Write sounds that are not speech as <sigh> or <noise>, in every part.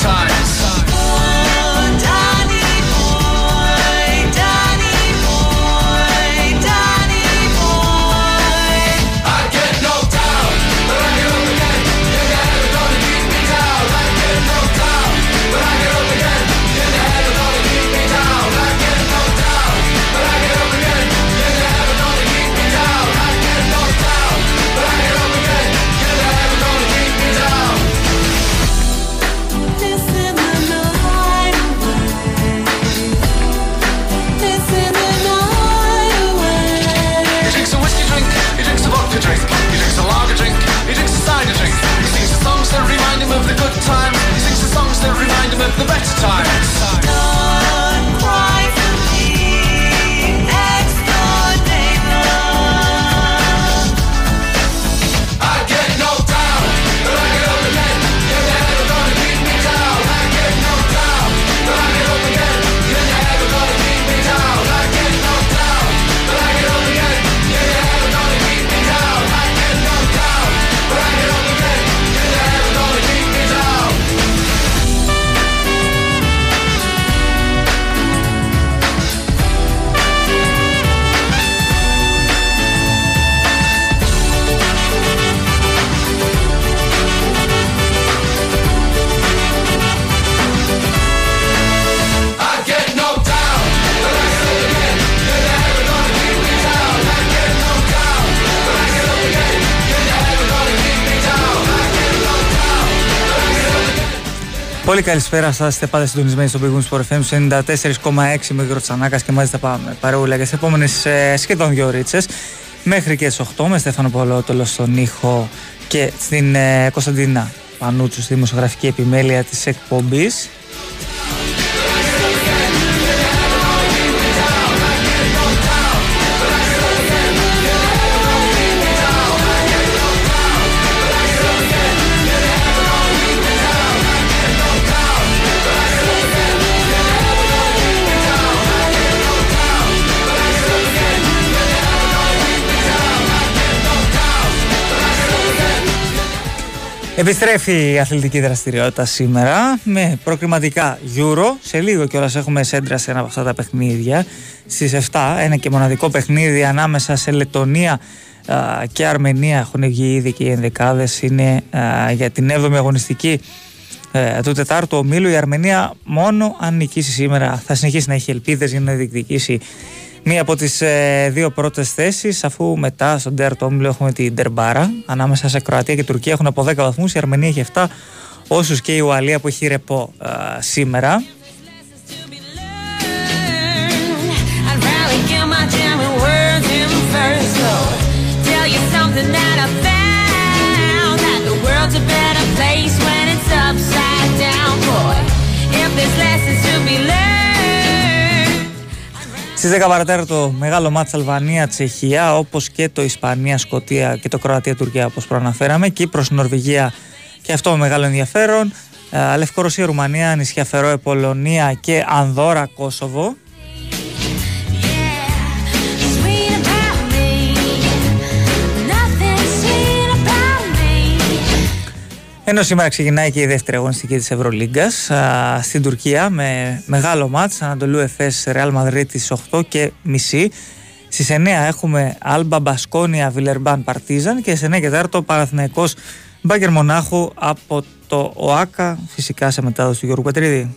tires the better times. Πολύ καλησπέρα σας. Είστε πάντα συντονισμένοι στο Big Wings FM 94,6 με Τσανάκα και μαζί θα πάμε παρεούλα για τις επόμενες ε, σχεδόν δύο ρίτσες μέχρι και τις 8 με Στέφανο Πολότολο στον ήχο και στην ε, Κωνσταντίνα Πανούτσου στη δημοσιογραφική επιμέλεια της εκπομπής. Επιστρέφει η αθλητική δραστηριότητα σήμερα με προκριματικά Euro. Σε λίγο κιόλας έχουμε σέντρα σε ένα από αυτά τα παιχνίδια. Στις 7, ένα και μοναδικό παιχνίδι ανάμεσα σε Λετωνία και Αρμενία. Έχουν βγει ήδη και οι ενδεκάδες. Είναι για την 7η αγωνιστική ε, του Τετάρτου ομίλου. Η Αρμενία, μόνο αν νικήσει σήμερα, θα συνεχίσει να έχει ελπίδες για να διεκδικήσει μία από τις ε, δύο πρώτες θέσεις αφού μετά στον Τέρτο όμιλο έχουμε την Τερμπάρα ανάμεσα σε Κροατία και Τουρκία έχουν από 10 βαθμούς η Αρμενία έχει 7 όσους και η Ουαλία που έχει ρεπό ε, σήμερα Στις 10 παρατέταρτο μεγάλο μάτς Αλβανία-Τσεχία όπως και το Ισπανία-Σκοτία και το Κροατία-Τουρκία όπως προαναφέραμε. Κύπρος-Νορβηγία και αυτό με μεγάλο ενδιαφέρον. Λευκορωσία-Ρουμανία, νησιά Φερόε, Πολωνία και Ανδώρα-Κόσοβο. Ενώ σήμερα ξεκινάει και η δεύτερη αγωνιστική της Ευρωλίγκας στην Τουρκία με μεγάλο μάτς Ανατολού Εφές Ρεάλ Μαδρίτη στις 8 και μισή. Στις 9 έχουμε Άλμπα Μπασκόνια Βιλερμπάν Παρτίζαν και στις 9 και 4 Παναθηναϊκός Μπάγκερ Μονάχου από το ΟΑΚΑ φυσικά σε μετάδοση του Γιώργου Πατρίδη.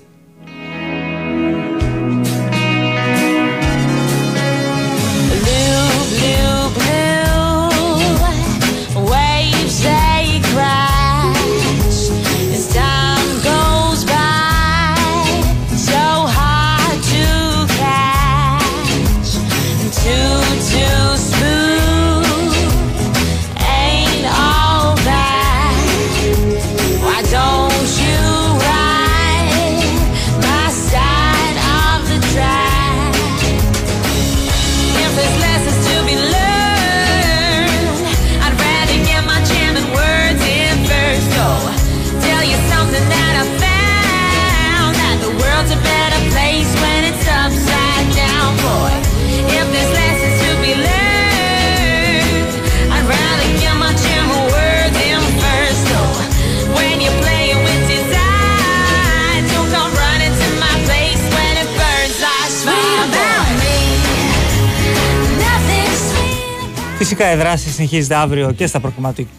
Φυσικά η δράση συνεχίζεται αύριο και στα προκριματικά.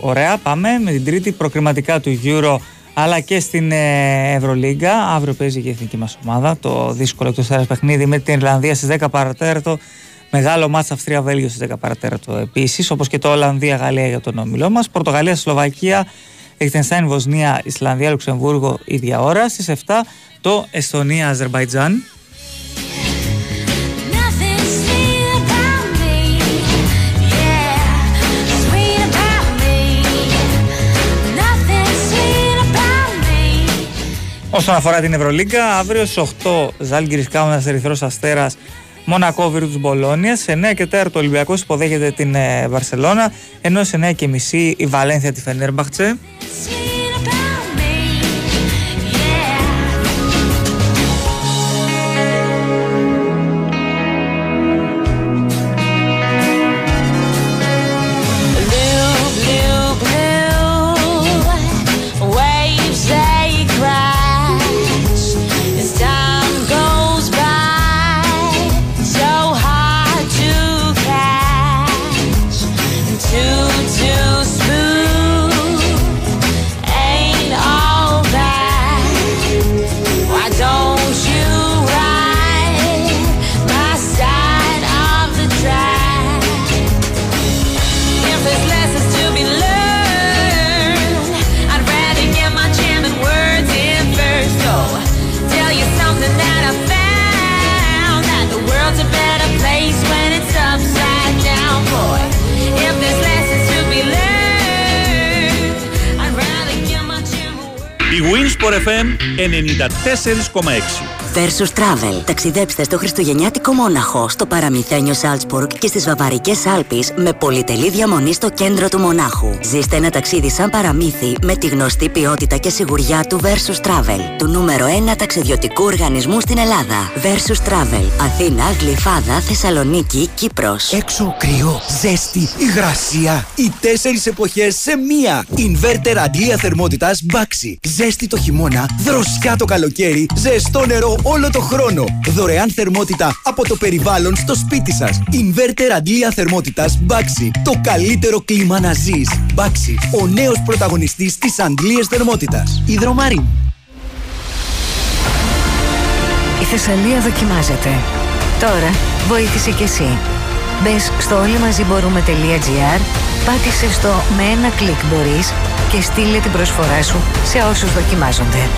Ωραία, πάμε με την τρίτη προκριματικά του Euro αλλά και στην ε, Ευρωλίγκα. Αύριο παίζει και η εθνική μας ομάδα. Το δύσκολο εκτός έδρα παιχνίδι με την Ιρλανδία στις 10 παρατέρτο. Μεγάλο μάτς Αυστρία-Βέλγιο στις 10 παρατέρτο επίσης, όπως και το Ολλανδία-Γαλλία για τον όμιλό μας. Πορτογαλία-Σλοβακία, Εχτενστάιν, Βοσνία, Ισλανδία, Λουξεμβούργο ίδια ώρα. Στις 7 το Εστονία-Αζερβαϊτζάν. Όσον αφορά την Ευρωλίγκα, αύριο στις 8 Ζάλγκη Κάουνα Ερυθρός Αστέρας Μονακό Βίρτους Μπολόνια. Σε 9 και 4 ο Ολυμπιακός υποδέχεται την ε, Βαρσελόνα. Ενώ σε 9 και μισή η Βαλένθια τη Φενέρμπαχτσε. Sport FM 94,6. Versus Travel. Ταξιδέψτε στο Χριστουγεννιάτικο Μόναχο, στο παραμυθένιο Σάλτσμπουργκ και στις Βαβαρικές Άλπεις με πολυτελή διαμονή στο κέντρο του Μονάχου. Ζήστε ένα ταξίδι σαν παραμύθι με τη γνωστή ποιότητα και σιγουριά του Versus Travel, του νούμερο 1 ταξιδιωτικού οργανισμού στην Ελλάδα. Versus Travel. Αθήνα, Γλυφάδα, Θεσσαλονίκη, Κύπρος. Έξω κρυό, ζέστη, υγρασία. Οι τέσσερις εποχές σε μία. Inverter αντλία θερμότητας Baxi. Ζέστη το χειμώνα, δροσιά το καλοκαίρι, ζεστό νερό όλο το χρόνο. Δωρεάν θερμότητα από το περιβάλλον στο σπίτι σας. Inverter αντλία θερμότητας Baxi. Το καλύτερο κλίμα να ζεις. Baxi, ο νέος πρωταγωνιστής της αντλίας θερμότητας. Ιδρομάριν. Η Θεσσαλία δοκιμάζεται. Τώρα βοήθησε κι εσύ. Μπες στο όλοιμαζιμπορούμε.gr, πάτησε στο με ένα κλικ μπορείς και στείλε την προσφορά σου σε όσους δοκιμάζονται.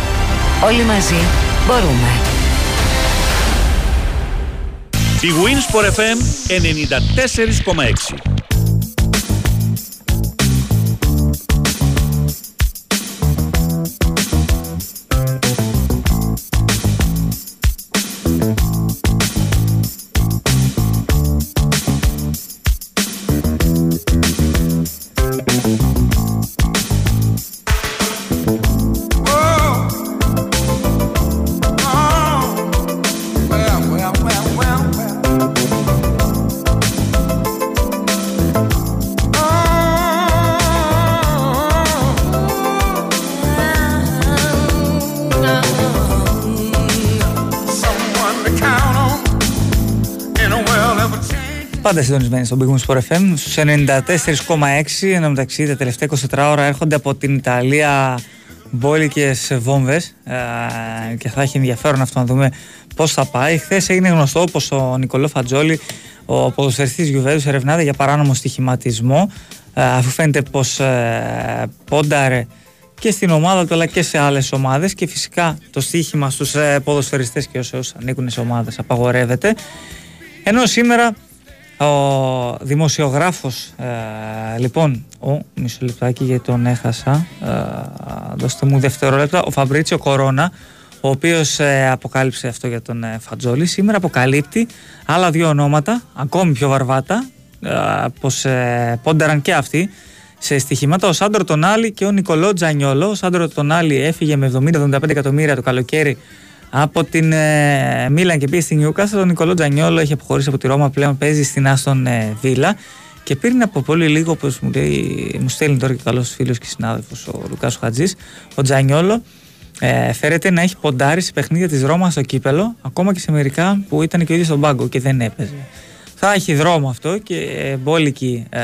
Όλοι μαζί μπορούμε. Η Wins for FM 94,6 Πάντα συντονισμένοι στον Big Sport FM στους 94,6 ενώ μεταξύ τα τελευταία 24 ώρα έρχονται από την Ιταλία μπόλικες βόμβες ε, και θα έχει ενδιαφέρον αυτό να δούμε πώς θα πάει. Χθες έγινε γνωστό πως ο Νικολό Φατζόλη ο ποδοσφαιριστής Γιουβέντους ερευνάται για παράνομο στοιχηματισμό. Ε, αφού φαίνεται πως ε, πόνταρε και στην ομάδα του αλλά και σε άλλες ομάδες. Και φυσικά το στοίχημα στους ε, ποδοσφαιριστές και όσους ανήκουν σε ομάδες απαγορεύεται. Ενώ σήμερα ο δημοσιογράφος, ε, λοιπόν, ο, μισό λεπτάκι γιατί τον έχασα, ε, δώστε μου δευτερόλεπτα, ο Φαμπρίτσιο Κορώνα, ο οποίος ε, αποκάλυψε αυτό για τον ε, Φατζόλη, σήμερα αποκαλύπτει άλλα δύο ονόματα, ακόμη πιο βαρβάτα, ε, πως πόντεραν και αυτοί, σε στοιχήματα ο Σάντρο Τονάλι και ο Νικολό Τζανιόλο. Ο Σάντρο Τονάλι έφυγε με 70-75 εκατομμύρια το καλοκαίρι από την ε, Μίλαν και πήγε στην Νιούκαστ. Ο Νικολό Τζανιόλο έχει αποχωρήσει από τη Ρώμα πλέον, παίζει στην Άστον ε, Βίλα. Και πριν από πολύ λίγο, όπως μου, λέει, μου στέλνει τώρα και καλός φίλος και συνάδελφος ο Λουκάς Χατζής, ο Τζανιόλο ε, φέρεται να έχει ποντάρει σε παιχνίδια της Ρώμας στο κύπελο, ακόμα και σε μερικά που ήταν και ο ίδιος στον πάγκο και δεν έπαιζε. Θα έχει δρόμο αυτό και μπόλικη ε,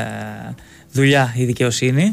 δουλειά η δικαιοσύνη.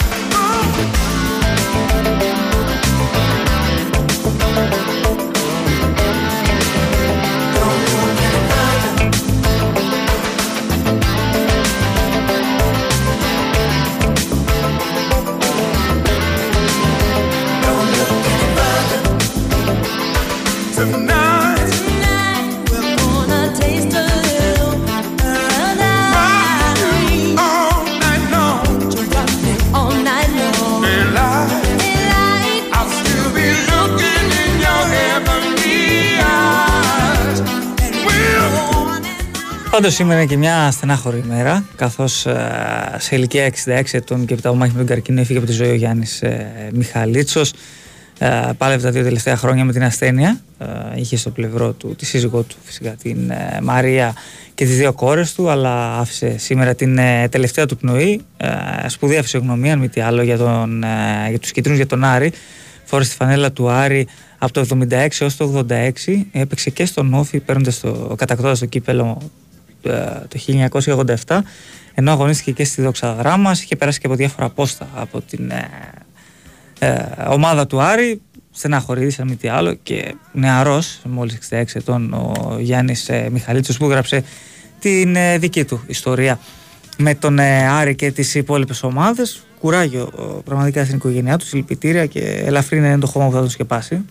Πάντως σήμερα είναι και μια στενάχωρη ημέρα, καθώς ε, σε ηλικία 66 ετών και επτά από μάχη με τον έφυγε από τη ζωή ο Γιάννης ε, Μιχαλίτσος. Ε, πάλευε τα δύο τελευταία χρόνια με την ασθένεια. Ε, είχε στο πλευρό του τη σύζυγό του, φυσικά την ε, Μαρία και τις δύο κόρες του, αλλά άφησε σήμερα την ε, τελευταία του πνοή. Ε, σπουδαία φυσιογνωμία, αν μη τι άλλο, για, τον, ε, για τους κίτρινου για τον Άρη. Φόρεσε τη φανέλα του Άρη από το 76 έως το 86 έπαιξε και στον Όφη παίρνοντας το, κατακτώντας το κύπελο το 1987 ενώ αγωνίστηκε και στη Δόξα Δράμας είχε περάσει και από διάφορα πόστα από την ε, ε, ομάδα του Άρη στεναχωρήδης αν μη τι άλλο και νεαρός μόλις 66 ετών ο Γιάννης ε, Μιχαλίτσος που έγραψε την ε, δική του ιστορία με τον ε, Άρη και τις υπόλοιπες ομάδες. Κουράγιο πραγματικά στην οικογένειά τους, συλληπιτήρια και ελαφρύ είναι το χώμα που θα τον σκεπάσει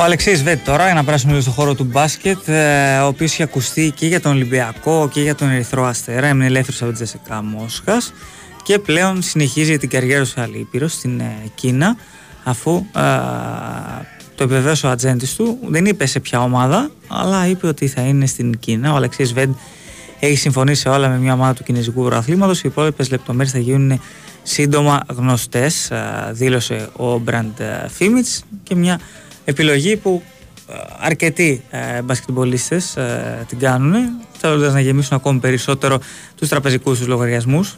Ο Αλεξής Βέτ τώρα, για να περάσουμε λίγο στο χώρο του μπάσκετ, ε, ο οποίος είχε ακουστεί και για τον Ολυμπιακό και για τον Ερυθρό Αστέρα, έμεινε ελεύθερος από τη Τζεσικά Μόσχας και πλέον συνεχίζει την καριέρα του σε Αλήπειρο στην ε, Κίνα, αφού ε, το επιβεβαίωσε ο ατζέντης του. Δεν είπε σε ποια ομάδα, αλλά είπε ότι θα είναι στην Κίνα. Ο Αλεξής Βέντ έχει συμφωνήσει όλα με μια ομάδα του Κινέζικου Πρωταθλήματος. Οι υπόλοιπες λεπτομέρειες θα γίνουν σύντομα γνωστές, δήλωσε ο Μπραντ Φίμιτς και μια επιλογή που ε, αρκετοί ε, μπασκετμπολίστες ε, την κάνουν θέλοντας να γεμίσουν ακόμη περισσότερο τους τραπεζικούς τους λογαριασμούς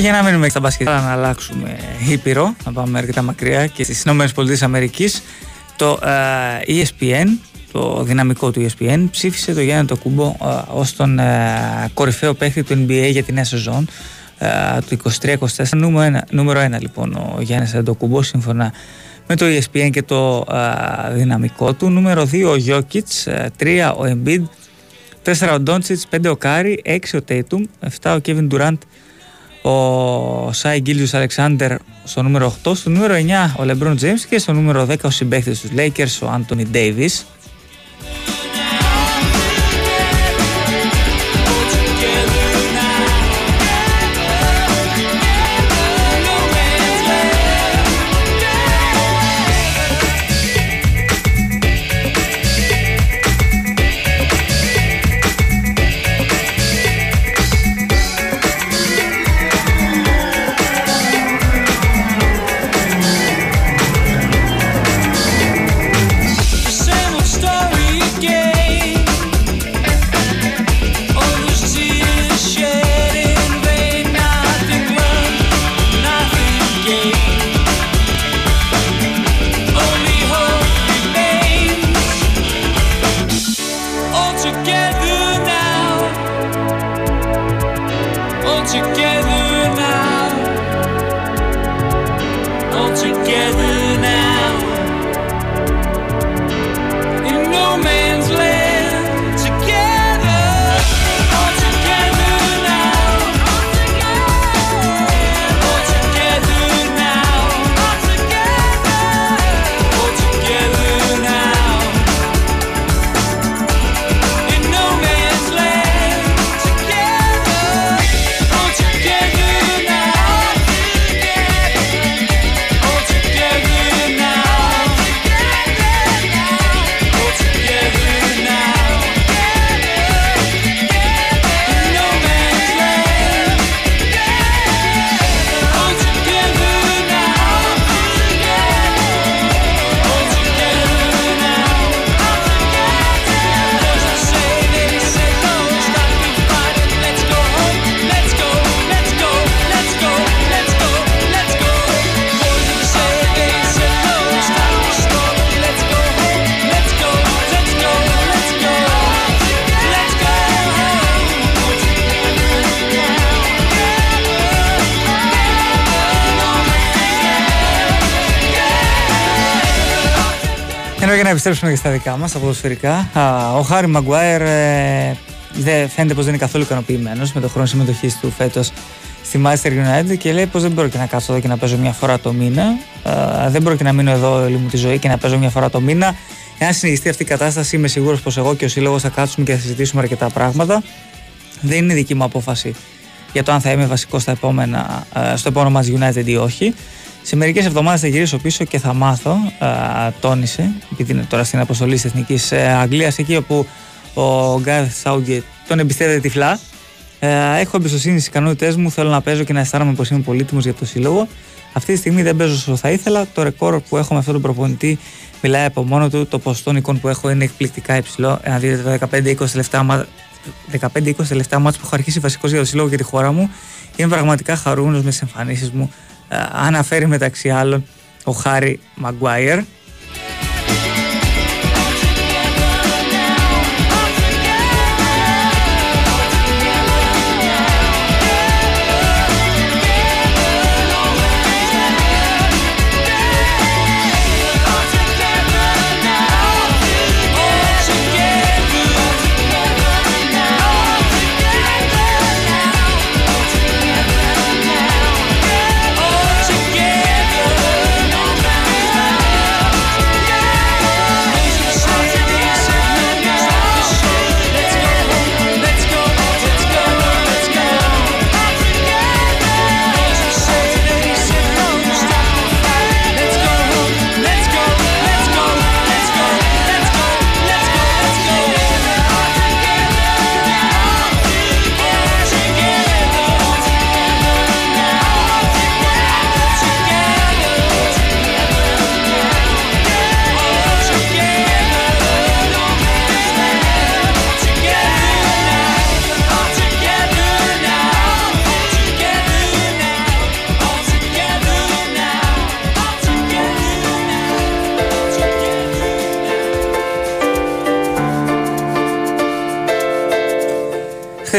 Και για να μείνουμε στα μπασκετ, να αλλάξουμε ήπειρο, να πάμε αρκετά μακριά και στις ΗΠΑ το uh, ESPN, το δυναμικό του ESPN, ψήφισε το Γιάννη Τοκούμπο uh, ως τον uh, κορυφαίο παίχτη του NBA για την νέα σεζόν uh, του 23-24. Νούμερο, νούμερο ένα λοιπόν ο Γιάννης Αντοκούμπο σύμφωνα με το ESPN και το uh, δυναμικό του. Νούμερο 2 ο Γιώκητς, 3 ο Embiid, 4 ο Ντόντσιτς, 5 ο Κάρι, 6 ο Τέιτουμ, 7 ο Κέβιν Durant, ο Σάι Γκίλτζιους Αλεξάνδερ στο νούμερο 8, στο νούμερο 9 ο Λεμπρόν Τζέιμς και στο νούμερο 10 ο συμπαίκτης του στους Lakers ο Άντωνι Ντέιβις. Επιστρέψουμε και στα δικά μας, τα ποδοσφαιρικά. Ο Χάρι Μαγκουάιρ ε, φαίνεται πως δεν είναι καθόλου ικανοποιημένος με το χρόνο συμμετοχής του φέτος στη Manchester United και λέει πως δεν μπορώ και να κάτσω εδώ και να παίζω μια φορά το μήνα. δεν μπορώ και να μείνω εδώ όλη μου τη ζωή και να παίζω μια φορά το μήνα. Εάν συνεχιστεί αυτή η κατάσταση, είμαι σίγουρος πως εγώ και ο σύλλογος θα κάτσουμε και θα συζητήσουμε αρκετά πράγματα. Δεν είναι δική μου απόφαση για το αν θα είμαι βασικός στο επόμενο match United ή όχι. Σε μερικές εβδομάδες θα γυρίσω πίσω και θα μάθω, α, τόνισε, επειδή είναι τώρα στην αποστολή της Εθνικής ε, Αγγλίας, εκεί όπου ο Γκάρθ Σάουγκετ τον εμπιστεύεται τυφλά. Ε, έχω εμπιστοσύνη στις ικανότητές μου, θέλω να παίζω και να αισθάνομαι πως είμαι πολύτιμος για το σύλλογο. Αυτή τη στιγμή δεν παίζω όσο θα ήθελα. Το ρεκόρ που έχω με αυτόν τον προπονητή μιλάει από μόνο του. Το ποσοστό εικόν που έχω είναι εκπληκτικά υψηλό. Αν δείτε τα 15-20 τελευταία 15-20 τελευταία μάτια που έχω αρχίσει βασικό για το σύλλογο και τη χώρα μου, είμαι πραγματικά χαρούμενος με τις εμφανίσεις μου ε, αναφέρει μεταξύ άλλων ο Χάρι Μαγκουάιερ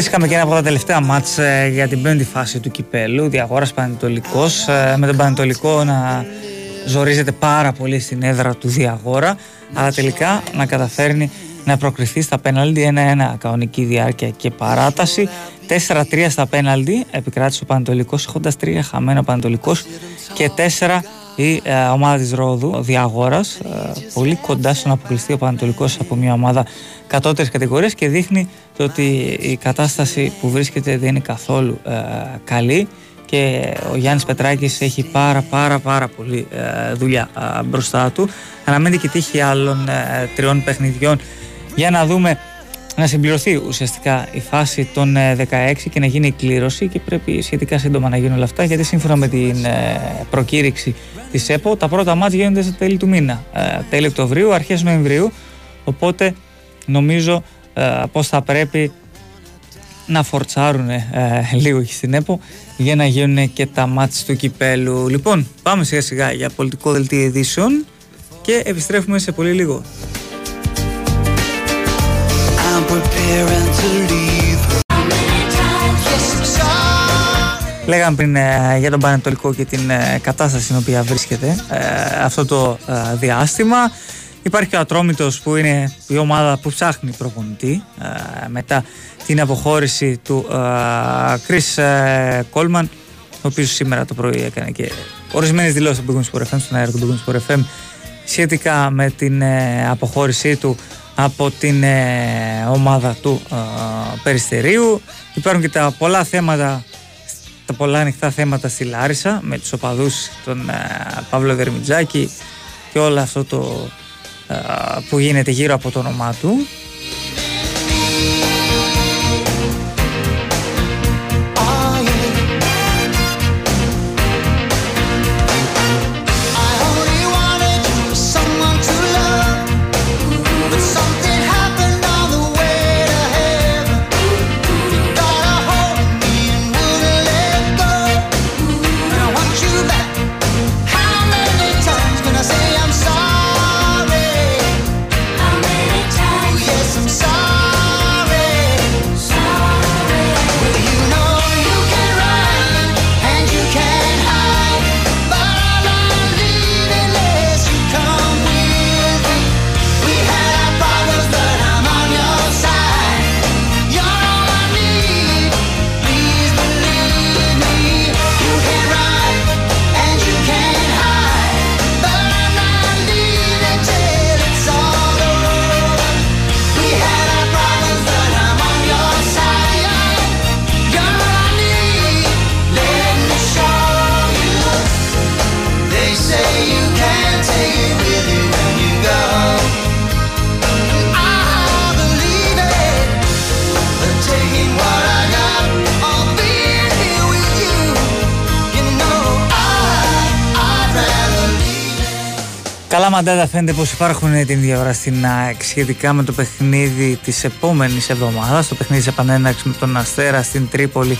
είχαμε και ένα από τα τελευταία μάτς ε, για την πέμπτη φάση του κυπέλου, διαγόρας Πανετολικός, ε, με τον Πανετολικό να ζορίζεται πάρα πολύ στην έδρα του Διαγόρα, αλλά τελικά να καταφέρνει να προκριθεί στα πέναλτι. 1-1 κανονική διάρκεια και παράταση. 4-3 στα πέναλτι επικράτησε ο Πανετολικός έχοντας 3 χαμένα ο Πανετολικός. Και 4 η ε, ομάδα της Ρόδου, ο Διαγόρας, ε, πολύ κοντά στο να αποκλειστεί ο Πανατολικός από μια ομάδα κατώτερης κατηγορίας και δείχνει το ότι η κατάσταση που βρίσκεται δεν είναι καθόλου ε, καλή και ο Γιάννης Πετράκης έχει πάρα πάρα πάρα πολύ δουλειά μπροστά του. Αναμένει και τύχη άλλων τριών παιχνιδιών για να δούμε να συμπληρωθεί ουσιαστικά η φάση των 16 και να γίνει η κλήρωση και πρέπει σχετικά σύντομα να γίνουν όλα αυτά γιατί σύμφωνα με την προκήρυξη της ΕΠΟ. Τα πρώτα μάτια γίνονται στα τέλη του μήνα. Ε, τέλη Οκτωβρίου, αρχές Νοεμβρίου. Οπότε νομίζω ε, πως θα πρέπει να φορτσάρουν ε, λίγο και στην ΕΠΟ για να γίνουν και τα μάτια του κυπέλου. Λοιπόν, πάμε σιγά σιγά για πολιτικό δελτίο ειδήσεων και επιστρέφουμε σε πολύ λίγο. I'm Λέγαμε πριν ε, για τον Πανετολικό και την ε, κατάσταση στην οποία βρίσκεται ε, αυτό το διάστημα. Υπάρχει και ο Ατρόμητος που είναι η ομάδα που ψάχνει προπονητή μετά την αποχώρηση του Κρίς Κόλμαν ο οποίος σήμερα το πρωί έκανε και ορισμένες δηλώσεις του Big Sport FM στον αέρα του Big Sport FM σχετικά με την αποχώρησή του από την ομάδα του Περιστερίου. Υπάρχουν και τα πολλά θέματα τα πολλά ανοιχτά θέματα στη Λάρισα με τους οπαδούς τον ε, Παύλο Δερμιτζάκη και όλο αυτό το ε, που γίνεται γύρω από το όνομά του Καλά μαντάτα φαίνεται πως υπάρχουν την διαφορά στην ΑΕΚ σχετικά με το παιχνίδι της επόμενης εβδομάδας, το παιχνίδι της επανέναρξης με τον Αστέρα στην Τρίπολη.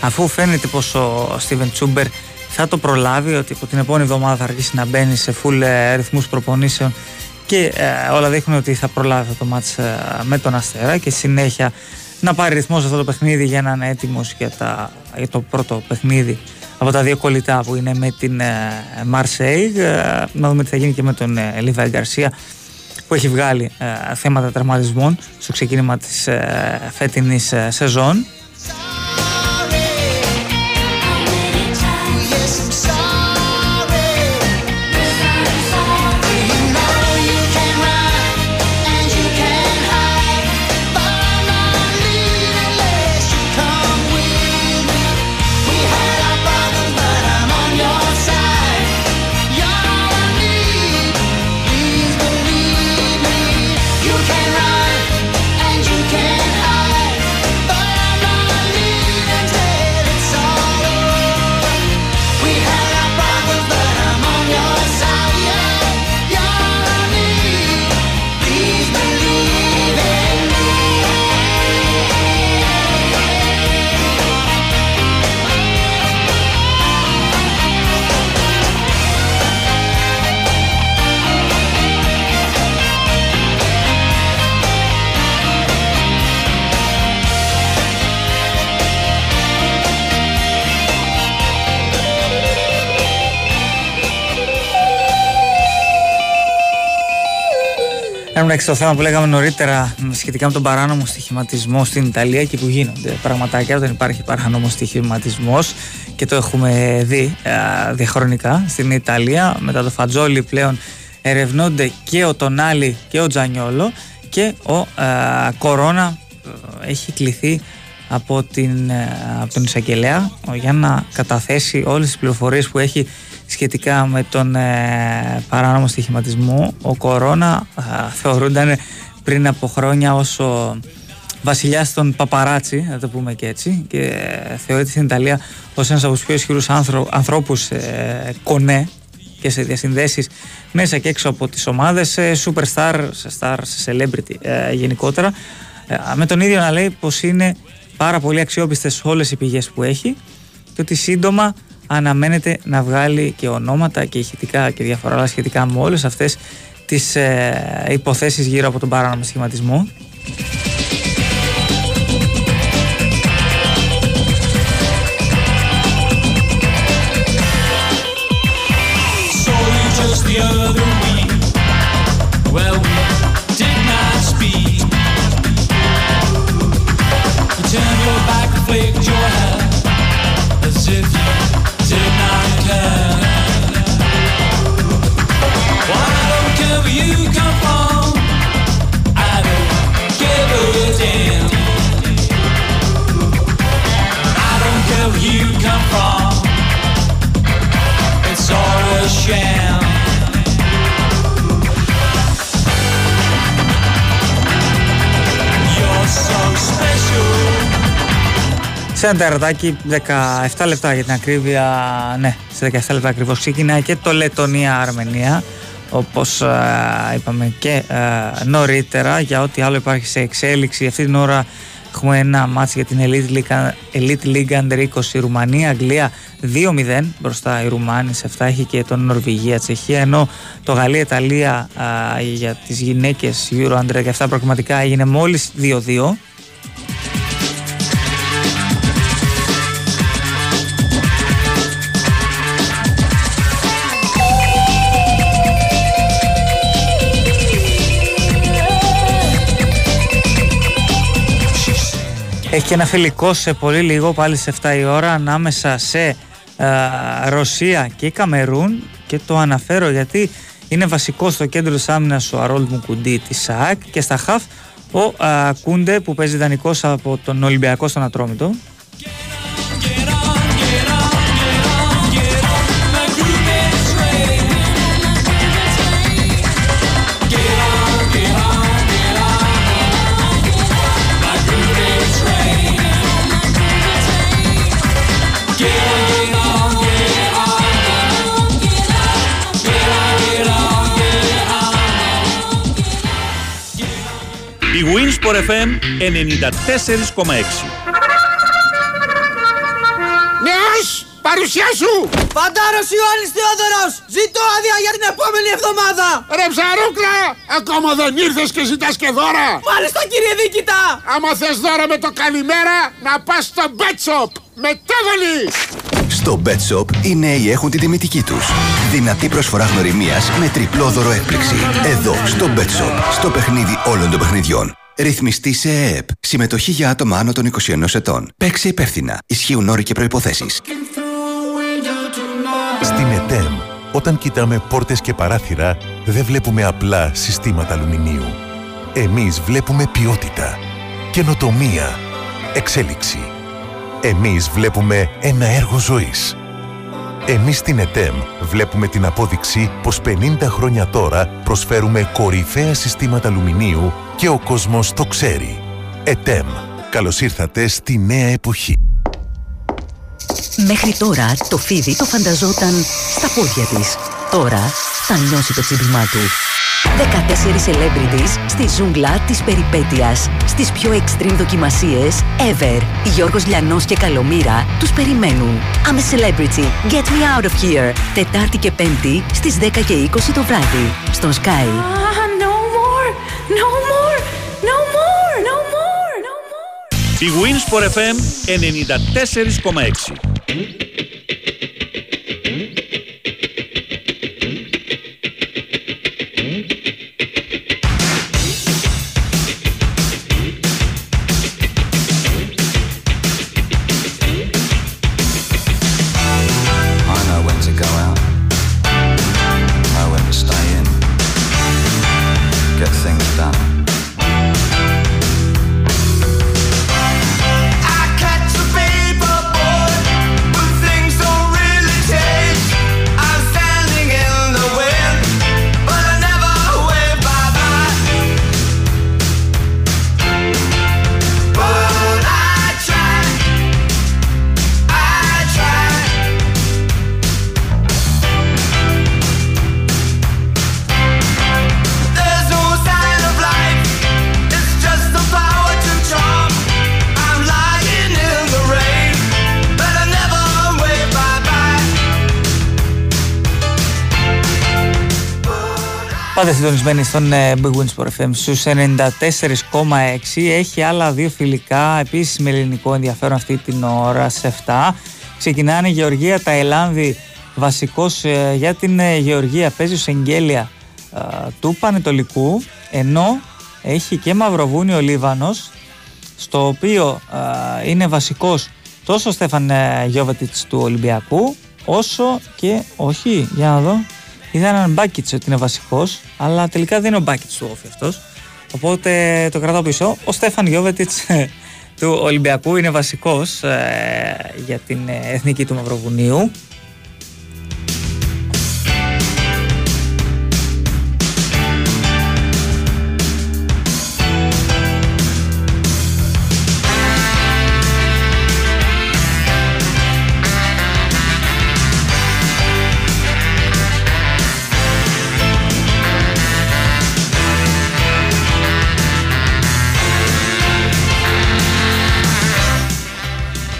Αφού φαίνεται πως ο Στίβεν Τσούμπερ θα το προλάβει ότι από την επόμενη εβδομάδα θα αρχίσει να μπαίνει σε full ε, ρυθμούς προπονήσεων και ε, όλα δείχνουν ότι θα προλάβει αυτό το μάτς ε, με τον Αστέρα και συνέχεια να πάρει ρυθμός σε αυτό το παιχνίδι για να είναι έτοιμος για, για το πρώτο παιχνίδι από τα δύο κολλητά που είναι με την Μαρσέιγ. Να δούμε τι θα γίνει και με τον ε, Λίβα Γκαρσία που έχει βγάλει ε, θέματα τραυματισμών στο ξεκίνημα της ε, φετινής σεζόν. Εντάξει, το θέμα που λέγαμε νωρίτερα σχετικά με τον παράνομο στοιχηματισμό στην Ιταλία και που γίνονται πραγματάκια όταν υπάρχει παράνομο στοιχηματισμός και το έχουμε δει διαχρονικά στην Ιταλία. Μετά το Φατζόλι πλέον ερευνώνται και ο Τονάλι και ο Τζανιόλο και ο Κορώνα ε, έχει κληθεί από, την, ε, από τον εισαγγελέα για να καταθέσει όλες τις πληροφορίες που έχει σχετικά με τον ε, παράνομο στοιχηματισμό. Ο Κορώνα ε, θεωρούνταν πριν από χρόνια ως ο βασιλιάς των παπαράτσι, να το πούμε και έτσι, και ε, θεωρείται στην Ιταλία ως ένας από τους πιο ισχυρούς ανθρώπους ε, κονέ και σε διασυνδέσεις μέσα και έξω από τις ομάδες, σε superstar, σε star, σε celebrity ε, γενικότερα. με τον ίδιο να λέει πως είναι πάρα πολύ αξιόπιστες όλες οι πηγές που έχει και ότι σύντομα αναμένεται να βγάλει και ονόματα και ηχητικά και διαφορά σχετικά με όλες αυτές τις ε, υποθέσεις γύρω από τον παράνομο σχηματισμό. Σε ένα τερατάκι 17 λεπτά για την ακρίβεια, ναι, σε 17 λεπτά ακριβώς ξεκινάει και το Λετωνία-Αρμενία όπως α, είπαμε και α, νωρίτερα για ό,τι άλλο υπάρχει σε εξέλιξη. Αυτή την ώρα έχουμε ένα μάτς για την Elite League, Elite League Under 20 Ρουμανία, Αγγλία 2-0 μπροστά η Ρουμάνη σε αυτά έχει και τον Νορβηγία, Τσεχία ενώ το Γαλλία-Ιταλία για τις γυναίκες Euro Under 17 προκριματικά έγινε μόλις 2-2 Έχει και ένα φιλικό σε πολύ λίγο, πάλι σε 7 η ώρα, ανάμεσα σε α, Ρωσία και Καμερούν και το αναφέρω γιατί είναι βασικό στο κέντρο της άμυνας ο Αρόλ Μουκουντή της ΣΑΑΚ και στα ΧΑΦ ο α, Κούντε που παίζει δανεικός από τον Ολυμπιακό στον Ατρόμητο. Η Winsport FM 94,6 Νέος, παρουσία σου! Φαντάρος Ιωάννης Θεόδωρος! Ζητώ άδεια για την επόμενη εβδομάδα! Ρε ψαρούκλα, ακόμα δεν ήρθες και ζητάς και δώρα! Μάλιστα κύριε Δίκητα! Άμα θες δώρα με το καλημέρα, να πας στο Bet Shop! Μετέβολη! Στο Bet Shop οι νέοι έχουν την τιμητική τους. Δυνατή προσφορά γνωριμίας με τριπλό δώρο έκπληξη. Εδώ, στο Bet Shop, στο παιχνίδι όλων των παιχνιδιών. Ρυθμιστή σε ΕΕΠ. Συμμετοχή για άτομα άνω των 21 ετών. Παίξε υπεύθυνα. Ισχύουν όροι και προϋποθέσεις. Στην ΕΤΕΜ, όταν κοιτάμε πόρτες και παράθυρα, δεν βλέπουμε απλά συστήματα αλουμινίου. Εμείς βλέπουμε ποιότητα, καινοτομία, εξέλιξη. Εμείς βλέπουμε ένα έργο ζωής. Εμείς στην ΕΤΕΜ βλέπουμε την απόδειξη πως 50 χρόνια τώρα προσφέρουμε κορυφαία συστήματα αλουμινίου και ο κόσμος το ξέρει. ΕΤΕΜ. Καλώς ήρθατε στη νέα εποχή. Μέχρι τώρα το φίδι το φανταζόταν στα πόδια της. Τώρα θα νιώσει το τσίπημά του. 14 celebrities στη ζούγκλα της περιπέτειας. Στις πιο extreme δοκιμασίες ever. Γιώργος Λιανός και Καλομήρα τους περιμένουν. I'm a celebrity. Get me out of here. Τετάρτη και Πέμπτη στις 10 και 20 το βράδυ. Στον Sky. no more! No more! Η Winsport FM 94,6 Πάτε συντονισμένοι στον ε, Big Wins for FM στους 94,6 έχει άλλα δύο φιλικά επίσης με ελληνικό ενδιαφέρον αυτή την ώρα σε 7 ξεκινάνε Γεωργία Ταϊλάνδη βασικός ε, για την ε, Γεωργία παίζει ο Σεγγέλια ε, του Πανετολικού ενώ έχει και Μαυροβούνιο Λίβανος στο οποίο ε, είναι βασικός τόσο ο Στέφαν ε, Γιώβετιτς του Ολυμπιακού όσο και όχι για να δω είδα έναν Μπάκιτς ότι είναι βασικός αλλά τελικά δεν είναι ο Μπάκιτς του Όφη αυτός οπότε το κρατάω πίσω ο Στέφαν Γιώβετιτς του Ολυμπιακού. Είναι βασικός ε, για την ε, εθνική του Μαυροβουνίου.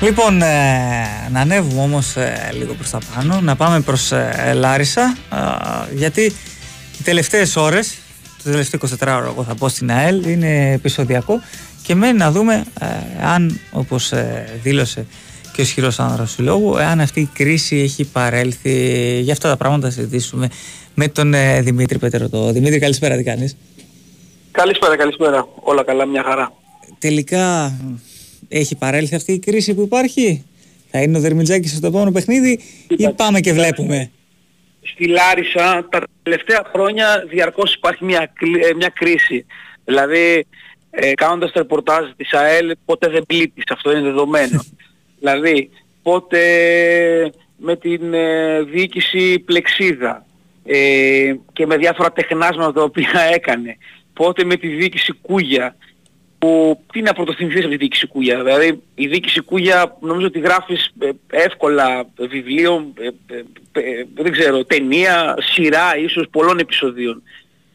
Λοιπόν, ε, να ανέβουμε όμως ε, λίγο προς τα πάνω, να πάμε προς ε, Λάρισα, ε, γιατί οι τελευταίες ώρες, το τελευταίο 24 ώρα εγώ θα πω στην ΑΕΛ, είναι επεισοδιακό και μένει να δούμε ε, αν, όπως ε, δήλωσε και ο ισχυρός άνδρας του λόγου, αν αυτή η κρίση έχει παρέλθει. Για αυτά τα πράγματα θα συζητήσουμε με τον ε, Δημήτρη Πετερωτό. Δημήτρη, καλησπέρα, τι κάνεις; Καλησπέρα, καλησπέρα. Όλα καλά, μια χαρά. Τελικά έχει παρέλθει αυτή η κρίση που υπάρχει; Θα είναι ο Δερμιτζάκης στο επόμενο παιχνίδι ή πάμε και βλέπουμε; Στη Λάρισα τα τελευταία χρόνια διαρκώς υπάρχει μια, κλ- ε, μια κρίση. Δηλαδή, ε, κάνοντας το ρεπορτάζ της ΑΕΛ, ποτέ δεν πλήττεις, αυτό είναι δεδομένο. <laughs> δηλαδή, πότε με την ε, διοίκηση πλεξίδα ε, και με διάφορα τεχνάσματα τα οποία έκανε. Πότε με τη διοίκηση Κούγια που τι να πρωτοθυμηθείς από τη διοίκηση Κούγια. Δηλαδή η διοίκηση Κούγια νομίζω ότι γράφεις ε, εύκολα βιβλίο, ε, ε, ε, δεν ξέρω, ταινία, σειρά ίσως πολλών επεισοδίων.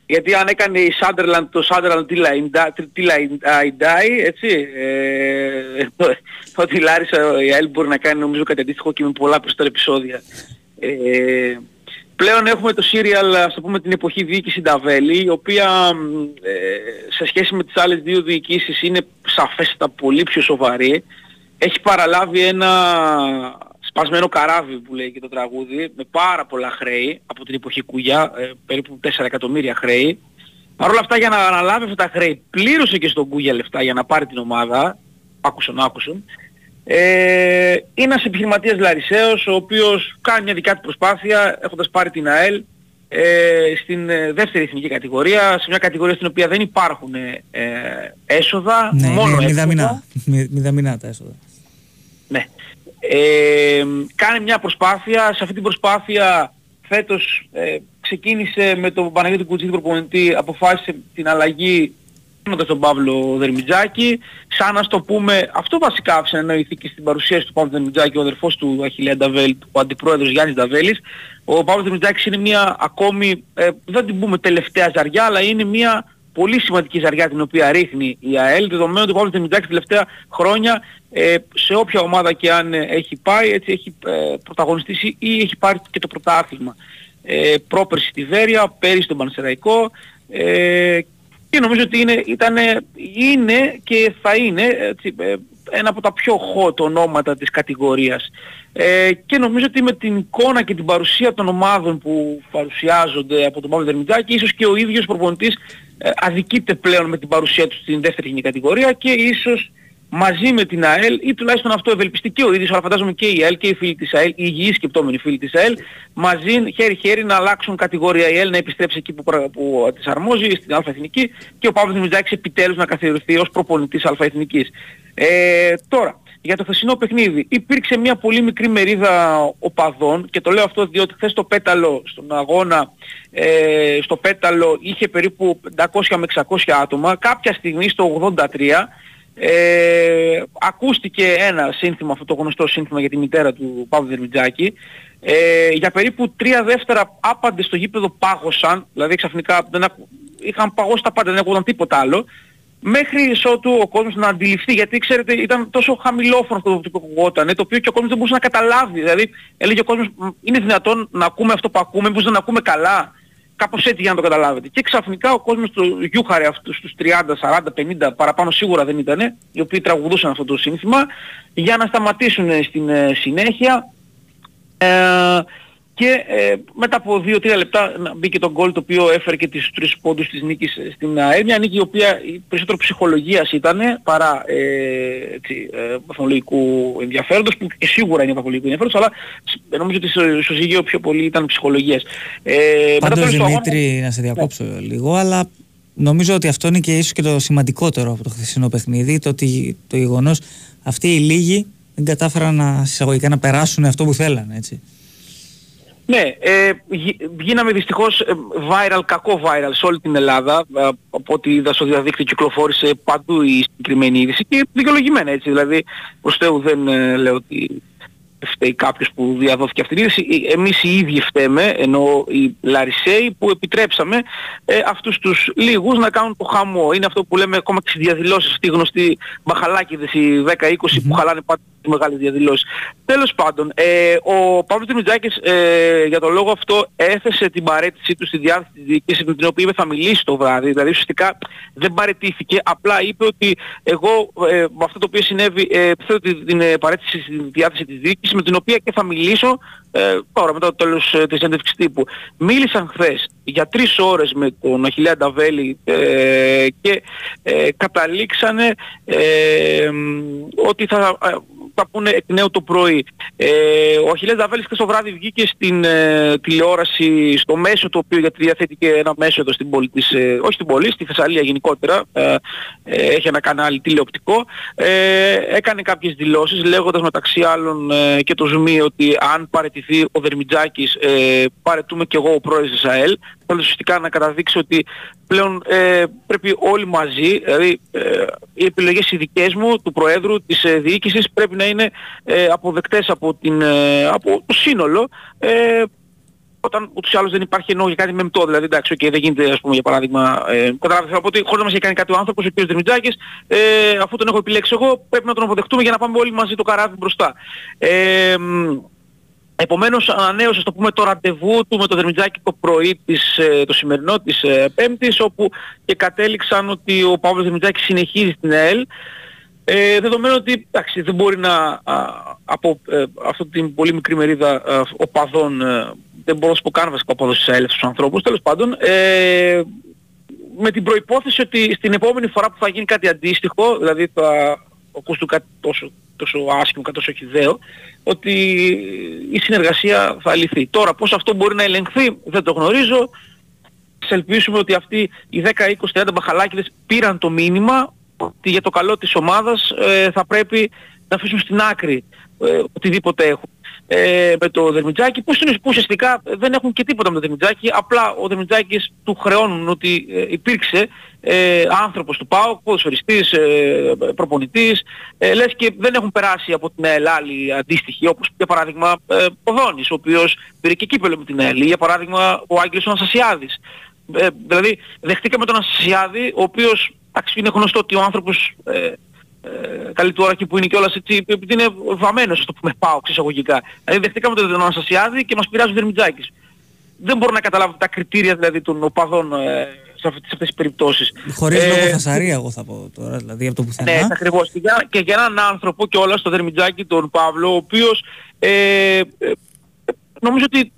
Γιατί αν έκανε η Sunderland το Sunderland Till I Die- Till I Die, έτσι, ε, <laughs> ότι η Λάρισα η ΑΕΛ μπορεί να κάνει νομίζω κάτι αντίστοιχο και με πολλά περισσότερα επεισόδια. Ε, πλέον έχουμε το serial, ας το πούμε την εποχή διοίκηση Νταβέλη, η οποία μ, ε, σε σχέση με τις άλλες δύο διοικήσεις είναι σαφέστατα πολύ πιο σοβαρή. Έχει παραλάβει ένα σπασμένο καράβι που λέει και το τραγούδι, με πάρα πολλά χρέη από την εποχή Κούγια, ε, περίπου 4 εκατομμύρια χρέη. Παρ' όλα αυτά για να αναλάβει αυτά τα χρέη πλήρωσε και στον Κούγια λεφτά για να πάρει την ομάδα, άκουσον άκουσον. Ε, είναι ένας επιχειρηματίας Λαρισαίος ο οποίος κάνει μια δικιά του προσπάθεια έχοντας πάρει την ΑΕΛ ε, στην ε, δεύτερη εθνική κατηγορία, σε μια κατηγορία στην οποία δεν υπάρχουν ε, ε, έσοδα, Ναι, μόνο είναι έσοδα. μηδαμινά. Μη- Μηδαμινά τα έσοδα. Ναι. Ε, κάνει μια προσπάθεια, σε αυτή την προσπάθεια φέτος ε, ξεκίνησε με τον Παναγιώτη Κουτσίδη προπονητή, αποφάσισε την αλλαγή με τον Παύλο Δερμιτζάκη, σαν να στο πούμε, αυτό βασικά άφησε να εννοηθεί και στην παρουσίαση του Παύλου Δερμιτζάκη, ο αδερφός του Αχιλέα Νταβέλ, ο αντιπρόεδρος Γιάννης Νταβέλης. Ο Παύλος Δερμιτζάκης είναι μια ακόμη, ε, δεν την πούμε τελευταία ζαριά, αλλά είναι μια πολύ σημαντική ζαριά την οποία ρίχνει η ΑΕΛ, δεδομένου ότι ο Παύλος Δερμιτζάκης τα τελευταία χρόνια ε, σε όποια ομάδα και αν ε, έχει πάει, έτσι έχει ε, πρωταγωνιστήσει ή έχει πάρει και το πρωτάθλημα. Ε, πρόπερση στη Βέρεια, πέρυσι στον Πανσεραϊκό ε, και νομίζω ότι είναι, ήτανε, είναι και θα είναι έτσι, ε, ένα από τα πιο hot ονόματα της κατηγορίας. Ε, και νομίζω ότι με την εικόνα και την παρουσία των ομάδων που παρουσιάζονται από τον Παύλο Δερμιτζάκη, ίσως και ο ίδιος προπονητής ε, αδικείται πλέον με την παρουσία του στην δεύτερη εθνική κατηγορία και ίσως μαζί με την ΑΕΛ ή τουλάχιστον αυτό ευελπιστεί και ο ίδιος, αλλά φαντάζομαι και η ΑΕΛ και οι φίλοι της ΑΕΛ, οι υγιείς σκεπτόμενοι φίλοι της ΑΕΛ, μαζί χέρι-χέρι να αλλάξουν κατηγορία η ΑΕΛ, να επιστρέψει εκεί που, πρα- που της αρμόζει, στην ΑΕ Εθνική και ο Παύλος Δημητράκης επιτέλους να καθιερωθεί ως προπονητής ΑΕ Εθνικής. Ε, τώρα, για το χθεσινό παιχνίδι υπήρξε μια πολύ μικρή μερίδα οπαδών και το λέω αυτό διότι χθες το πέταλο στον αγώνα ε, στο πέταλο είχε περίπου 500 με 600 άτομα κάποια στιγμή στο 83 ε, ακούστηκε ένα σύνθημα, αυτό το γνωστό σύνθημα για τη μητέρα του Παύλου Δερμιτζάκη. Ε, για περίπου τρία δεύτερα άπαντες στο γήπεδο πάγωσαν, δηλαδή ξαφνικά δεν ακου... είχαν παγώσει τα πάντα, δεν ακούγονταν τίποτα άλλο. Μέχρι ότου ο κόσμος να αντιληφθεί, γιατί ξέρετε ήταν τόσο χαμηλόφωνο αυτό που ακουγόταν, το οποίο και ο κόσμος δεν μπορούσε να καταλάβει. Δηλαδή έλεγε ο κόσμος, «Μ, είναι δυνατόν να ακούμε αυτό που ακούμε, μήπως δεν ακούμε καλά. Κάπως έτσι για να το καταλάβετε. Και ξαφνικά ο κόσμος του γιούχαρε αυτούς στους 30, 40, 50, παραπάνω σίγουρα δεν ήτανε, οι οποίοι τραγουδούσαν αυτό το σύνθημα, για να σταματήσουν ε, στην ε, συνέχεια. Ε, και ε, μετά από 2-3 λεπτά να μπήκε το γκολ το οποίο έφερε και τις τρεις πόντους της νίκης ε, στην ΑΕΛ. Μια νίκη η οποία η περισσότερο ψυχολογίας ήταν παρά ε, έτσι, ε, βαθμολογικού ενδιαφέροντος που και σίγουρα είναι βαθμολογικού ενδιαφέροντος αλλά σ- νομίζω ότι στο, στο ζυγείο πιο πολύ ήταν ψυχολογίας. Ε, μετά Πάντως το τέλος του αγώνα- Δημήτρη, να σε διακόψω λίγο, αλλά νομίζω ότι αυτό είναι και ίσως και το σημαντικότερο από το χθεσινό παιχνίδι, το ότι το γεγονός αυτοί οι λίγοι δεν κατάφεραν να εισαγωγικά να περάσουν αυτό που θέλανε, έτσι. Ναι, ε, γι- γίναμε δυστυχώς ε, viral, κακό viral σε όλη την Ελλάδα. Ε, Από ό,τι είδα στο διαδίκτυο κυκλοφόρησε παντού η συγκεκριμένη είδηση και δικαιολογημένα έτσι. Δηλαδή προς Θεού δεν ε, λέω ότι φταίει κάποιος που διαδόθηκε αυτή η είδηση. Ε, Εμείς οι ίδιοι φταίμε, ενώ οι Λαρισαίοι που επιτρέψαμε ε, αυτούς τους λίγους να κάνουν το χαμό. Είναι αυτό που λέμε ακόμα και στις διαδηλώσεις, αυτοί οι γνωστοί μπαχαλάκιδες, οι 10-20 που χαλάνε πάντα τις μεγάλες διαδηλώσεις. Τέλος πάντων, ε, ο Παύλος Δημητράκης ε, για τον λόγο αυτό έθεσε την παρέτησή του στη διάθεση της διοίκησης με την οποία είπε θα μιλήσει το βράδυ. Δηλαδή ουσιαστικά δεν παρετήθηκε, απλά είπε ότι εγώ ε, με αυτό το οποίο συνέβη ε, θέλω την, την ε, παρέτηση στη διάθεση της διοίκησης με την οποία και θα μιλήσω ε, τώρα μετά το τέλος ε, της έντευξης τύπου. Μίλησαν χθες για τρεις ώρες με τον Αχιλέα Νταβέλη ε, και ε, καταλήξανε ε, μ, ότι θα, ε, θα πούνε εκ νέου το πρωί. Ε, ο Αχιλέας Νταβέλης χθες το βράδυ βγήκε στην ε, τηλεόραση στο μέσο το οποίο γιατί διαθέτει και ένα μέσο εδώ στην πόλη της, ε, όχι στην πόλη, στη Θεσσαλία γενικότερα, ε, ε, έχει ένα κανάλι τηλεοπτικό, ε, έκανε κάποιες δηλώσεις λέγοντας μεταξύ άλλων ε, και το ΖΜΗ ότι αν παραιτηθεί ο Δερμιτζάκης ε, παρετούμε και εγώ ο πρόεδρος της ΑΕΛ. Θέλω ουσιαστικά να καταδείξει ότι πλέον ε, πρέπει όλοι μαζί, δηλαδή ε, οι επιλογές οι δικές μου, του Προέδρου, της ε, διοίκησης πρέπει να είναι ε, αποδεκτές από, την, ε, από το σύνολο ε, όταν ούτως ή άλλως δεν υπάρχει εννοώ για κάτι μεμπτό, δηλαδή εντάξει, okay, δεν γίνεται ας πούμε για παράδειγμα, ε, καταλάβετε, θέλω να πω ότι χωρίς να μας έχει κάνει κάτι ο άνθρωπος, ο κ. Δερμιτζάκης, ε, αφού τον έχω επιλέξει εγώ, πρέπει να τον αποδεχτούμε για να πάμε όλοι μαζί το καράβι μπροστά. Ε, μ, Επομένως ανανέωσε το πούμε το ραντεβού του με το Δερμιτζάκη το πρωί της, ε, το σημερινό της ε, Πέμπτης όπου και κατέληξαν ότι ο Παύλος Δερμιτζάκης συνεχίζει στην ΕΕΛ ε, δεδομένου ότι εντάξει, δεν μπορεί να α, από ε, αυτή την πολύ μικρή μερίδα α, οπαδών ε, δεν μπορώ να σου πω καν βασικά οπαδός της ΑΕΛ στους ανθρώπους τέλος πάντων ε, με την προϋπόθεση ότι στην επόμενη φορά που θα γίνει κάτι αντίστοιχο δηλαδή θα ακούσουν κάτι τόσο, τόσο άσχημο, κάτι τόσο χιδαίο ότι η συνεργασία θα λυθεί. Τώρα πώς αυτό μπορεί να ελεγχθεί δεν το γνωρίζω. Σε ελπίσουμε ότι αυτοί οι 10, 20, 30 μπαχαλάκιδες πήραν το μήνυμα ότι για το καλό της ομάδας ε, θα πρέπει να αφήσουν στην άκρη ε, οτιδήποτε έχουν. Ε, με το Δερμιτζάκη που, στην- που ουσιαστικά δεν έχουν και τίποτα με το Δερμιτζάκη απλά ο Δερμιτζάκης του χρεώνουν ότι ε, υπήρξε ε, άνθρωπος του ΠΑΟΚ, ποδοσφαιριστής, ε, προπονητής. Ε, λες και δεν έχουν περάσει από την ΕΛ άλλοι αντίστοιχοι όπως για παράδειγμα ε, ο Δόνης ο οποίος πήρε και κύπελο με την ΕΛ ή για παράδειγμα ο Άγγελος ο Αναστασιάδης. Ε, δηλαδή δεχτήκαμε τον Αναστασιάδη ο οποίος εντάξει, είναι γνωστό ότι ο άνθρωπος ε, ε, καλή του ώρα εκεί που είναι κιόλας έτσι, επειδή είναι βαμμένος, στο πούμε, πάω ξεσαγωγικά. Δηλαδή δεχτήκαμε τον Αναστασιάδη και μας πειράζει ο Δερμιτζάκης. Δεν μπορώ να καταλάβω τα κριτήρια δηλαδή των οπαδών ε, σε αυτές, σε αυτές τις περιπτώσεις. Χωρίς Ε, λόγο φασαρία, εγώ θα πω τώρα, δηλαδή από το πουθενά. ναι, ακριβώς. Και για, και για έναν άνθρωπο και όλα στο Δερμιτζάκη, τον Παύλο, ο οποίος ε, ε, νομίζω ότι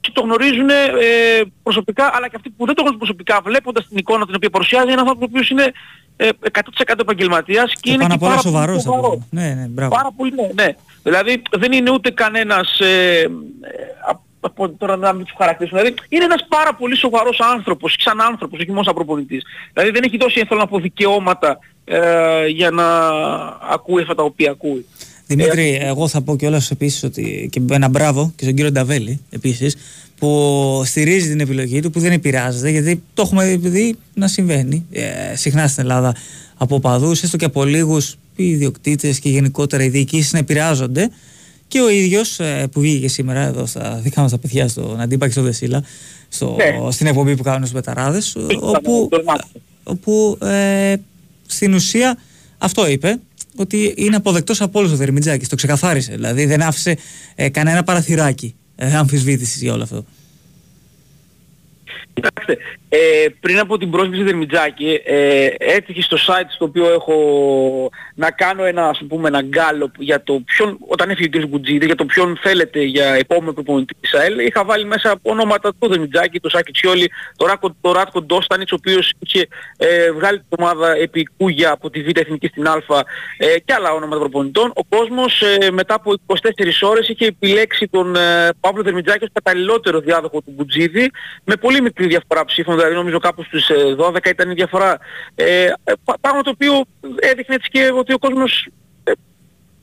και το γνωρίζουν ε, προσωπικά, αλλά και αυτοί που δεν το γνωρίζουν προσωπικά, βλέποντας την εικόνα την οποία παρουσιάζει, είναι ένας άνθρωπος ο οποίος είναι ε, 100% επαγγελματίας και, Και είναι πάνω και απ' όλα πάρα πολύ σοβαρός θα σοβαρός. πω. Ναι, ναι, μπράβο. Πάρα πολύ, ναι, ναι. Δηλαδή δεν είναι ούτε κανένας, ε, ε, απ- από τώρα να μην τους χαρακτηρίσουμε, δηλαδή είναι ένας πάρα πολύ σοβαρός άνθρωπος, σαν άνθρωπος, όχι μόνο σαν προπονητής. Δηλαδή δεν έχει δώσει, θέλω να πω, δικαιώματα ε, για να ακούει αυτά τα οποία ακούει. Δημήτρη, εγώ θα πω κιόλας επίσης ότι και ένα μπράβο και στον κύριο Νταβέλη επίσης που στηρίζει την επιλογή του, που δεν επηρεάζεται, γιατί το έχουμε δει να συμβαίνει ε, συχνά στην Ελλάδα από παδού, έστω και από λίγους ιδιοκτήτες και γενικότερα οι διοικήσεις να επηρεάζονται. Και ο ίδιος που βγήκε σήμερα εδώ στα δικά μας τα παιδιά, στον Αντίπα και στον Δεσίλα, στο, Ναι. στην εκπομπή που κάνουν στους Μπεταράδε, όπου, όπου ε, στην ουσία αυτό είπε, ότι είναι αποδεκτός από όλους ο Δερμιτζάκης. Το ξεκαθάρισε. Δηλαδή δεν άφησε ε, κανένα παραθυράκι ε, αμφισβήτησης για όλο αυτό. Κοιτάξτε, ε, πριν από την πρόσκληση Δερμιτζάκη ε, έτυχε στο site στο οποίο έχω να κάνω ένα, ας πούμε, ένα γκάλωπ για το ποιον, όταν έφυγε ο κ. Μπουτζίδη, για το ποιον θέλετε για επόμενο προπονητή της ΑΕΛ, είχα βάλει μέσα ονόματα του Δερμιτζάκη, του Σάκη Τσιόλη, το Ράκο, το Ράτκο Ντόστανιτς, ο οποίος είχε ε, βγάλει την ομάδα επί Κούγια από τη Β' Εθνική στην Α ε, και άλλα ονόματα προπονητών. Ο κόσμος ε, μετά από 24 ώρες είχε επιλέξει τον ε, Παύλο Δερμιτζάκη ως καταλληλότερο διάδοχο του Μπουτζίδη με πολύ μικρή μικρή διαφορά ψήφων, δηλαδή νομίζω κάπου στους ε, 12 ήταν η διαφορά. Ε, ε, πα- πράγμα το οποίο έδειχνε έτσι και ότι ο κόσμος ε,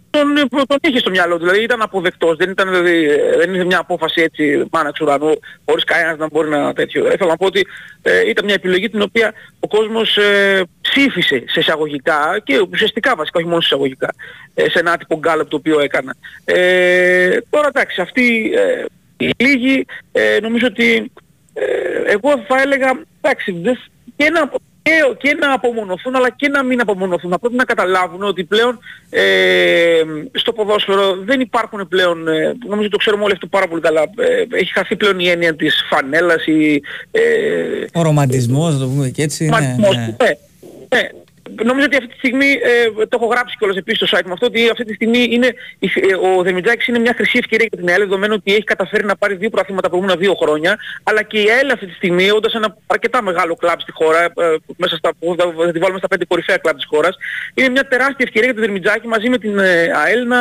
τον, τον είχε στο μυαλό του, δηλαδή ήταν αποδεκτός, δεν ήταν δηλαδή, ε, δεν είναι μια απόφαση έτσι μάνα εξ ουρανού, χωρίς κανένας να μπορεί να τέτοιο. Θέλω να πω ότι ε, ήταν μια επιλογή την οποία ο κόσμος ε, ψήφισε σε εισαγωγικά και ουσιαστικά βασικά, όχι μόνο σε εισαγωγικά, ε, σε ένα άτυπο γκάλωπ το οποίο έκανα. Ε, τώρα εντάξει, αυτή ε, η λίγη ε, νομίζω ότι ε, εγώ θα έλεγα, εντάξει, δεν- και να, και, και να απομονωθούν αλλά και να μην απομονωθούν. Θα πρέπει να καταλάβουν ότι πλέον ε, στο ποδόσφαιρο δεν υπάρχουν πλέον, ε, νομίζω το ξέρουμε όλοι αυτό πάρα πολύ καλά, ε, έχει χαθεί πλέον η έννοια της φανέλας, η, ε, Ο ρομαντισμός, να το πούμε και έτσι. Ναι, Ρομαντισμός, ναι. ναι. Ναι. Νομίζω ότι αυτή τη στιγμή, ε, το έχω γράψει κιόλας επίσης στο site μου αυτό, ότι αυτή τη στιγμή είναι, η- ε, ο Δεμιτζάκης είναι μια χρυσή ευκαιρία για την ΕΑΕΛ, δεδομένου ότι έχει καταφέρει να πάρει δύο προαθήματα τα προηγούμενα δύο χρόνια, αλλά και η ΕΑΕΛ αυτή τη στιγμή, όντας ένα αρκετά μεγάλο κλαμπ στη χώρα, ε, μέσα στα, που θα, θα τη βάλουμε στα πέντε κορυφαία κλαμπ της χώρας, είναι μια τεράστια ευκαιρία για τον Δεμιτζάκη μαζί με την ε, ΑΕΛ να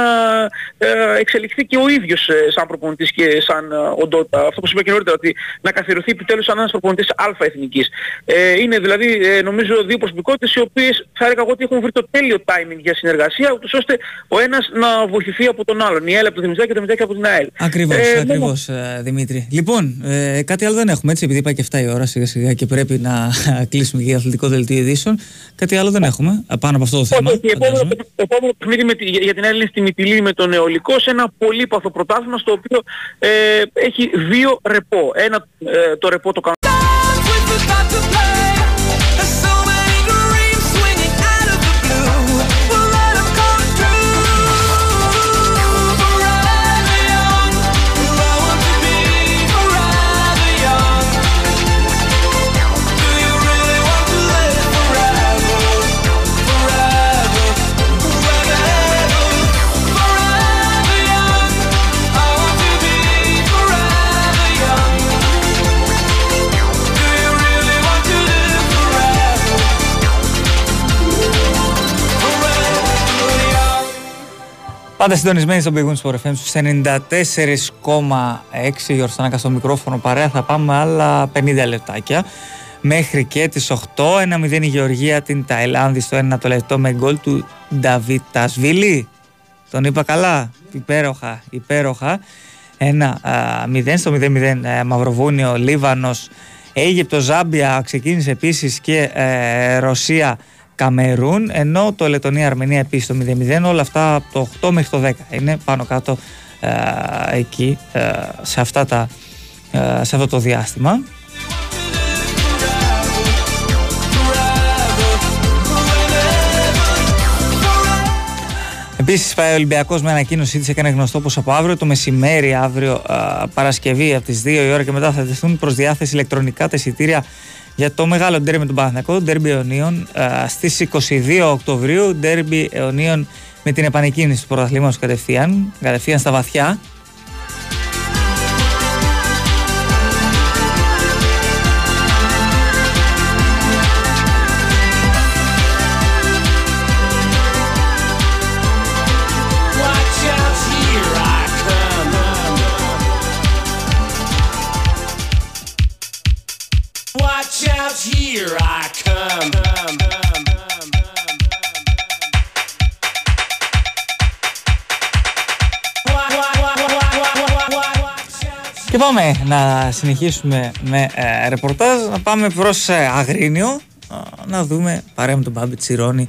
ε, εξελιχθεί και ο ίδιος ε, σαν προπονητής και σαν ε, οντότητα. Αυτό που σου είπα και νωρίτερα, ότι να καθιερωθεί επιτέλους σαν ένας προπονητής αλφα εθνικής. Ε, είναι δηλαδή ε, νομίζω δύο προσωπικότητες οι οποίες θα έλεγα εγώ ότι έχουν βρει το τέλειο timing για συνεργασία, ούτως ώστε ο ένας να βοηθηθεί από τον άλλον. Η ΑΕΛ από τον Δημητράκη και το Δημητράκη από την ΑΕΛ. Ακριβώς, Ε, ακριβώς ε, Δημήτρη. Λοιπόν, ε, κάτι άλλο δεν έχουμε έτσι, επειδή πάει και 7 η ώρα σιγά σιγά και πρέπει να <laughs> κλείσουμε και για αθλητικό δελτίο ειδήσεων. Κάτι άλλο δεν έχουμε ε, πάνω από αυτό το θέμα. Όχι, όχι, επόμενο, επόμενο παιχνίδι με τη- για για την Έλληνη στη Μυτιλή με τον Νεολικό σε ένα πολύπαθο πρωτάθλημα στο οποίο ε, έχει δύο ρεπό. Ένα ε, το ρεπό το κάνω Πάντα συντονισμένοι στον Big Wings for FM στους 94,6 Γιώργος στο μικρόφωνο παρέα θα πάμε άλλα 50 λεπτάκια. Μέχρι και τις 8 1-0 η Γεωργία την Ταϊλάνδη στο 1 το λεπτό με γκολ του Νταβιτασβίλη. Τον είπα καλά; Υπέροχα υπέροχα. 1-0 στο 0-0 ε, Μαυροβούνιο Λίβανος Αίγυπτος Ζάμπια. Ξεκίνησε επίσης και ε, Ρωσία Καμερούν, ενώ το Λετωνία Αρμενία επίσης το 0-0, όλα αυτά από το 8 μέχρι το 10 είναι πάνω κάτω ε, εκεί, ε, σε, αυτά τα, ε, σε αυτό το διάστημα. Επίσης, πάει ο Ολυμπιακός με ανακοίνωσή της έκανε γνωστό πως από αύριο το μεσημέρι, αύριο α, Παρασκευή από τις 2 η ώρα και μετά θα τεθούν προς διάθεση ηλεκτρονικά τα εισιτήρια για το μεγάλο ντέρμπι με τον Παναθηναϊκό, ντέρμπι αιωνίων στις 22 Οκτωβρίου. Ντέρμπι αιωνίων με την επανεκκίνηση του πρωταθλήματος κατευθείαν, κατευθείαν στα βαθιά. Πάμε να συνεχίσουμε με ε, ρεπορτάζ, να πάμε προς ε, Αγρίνιο, ε, να δούμε παρέα με τον Μπάμπη Τσιρόνη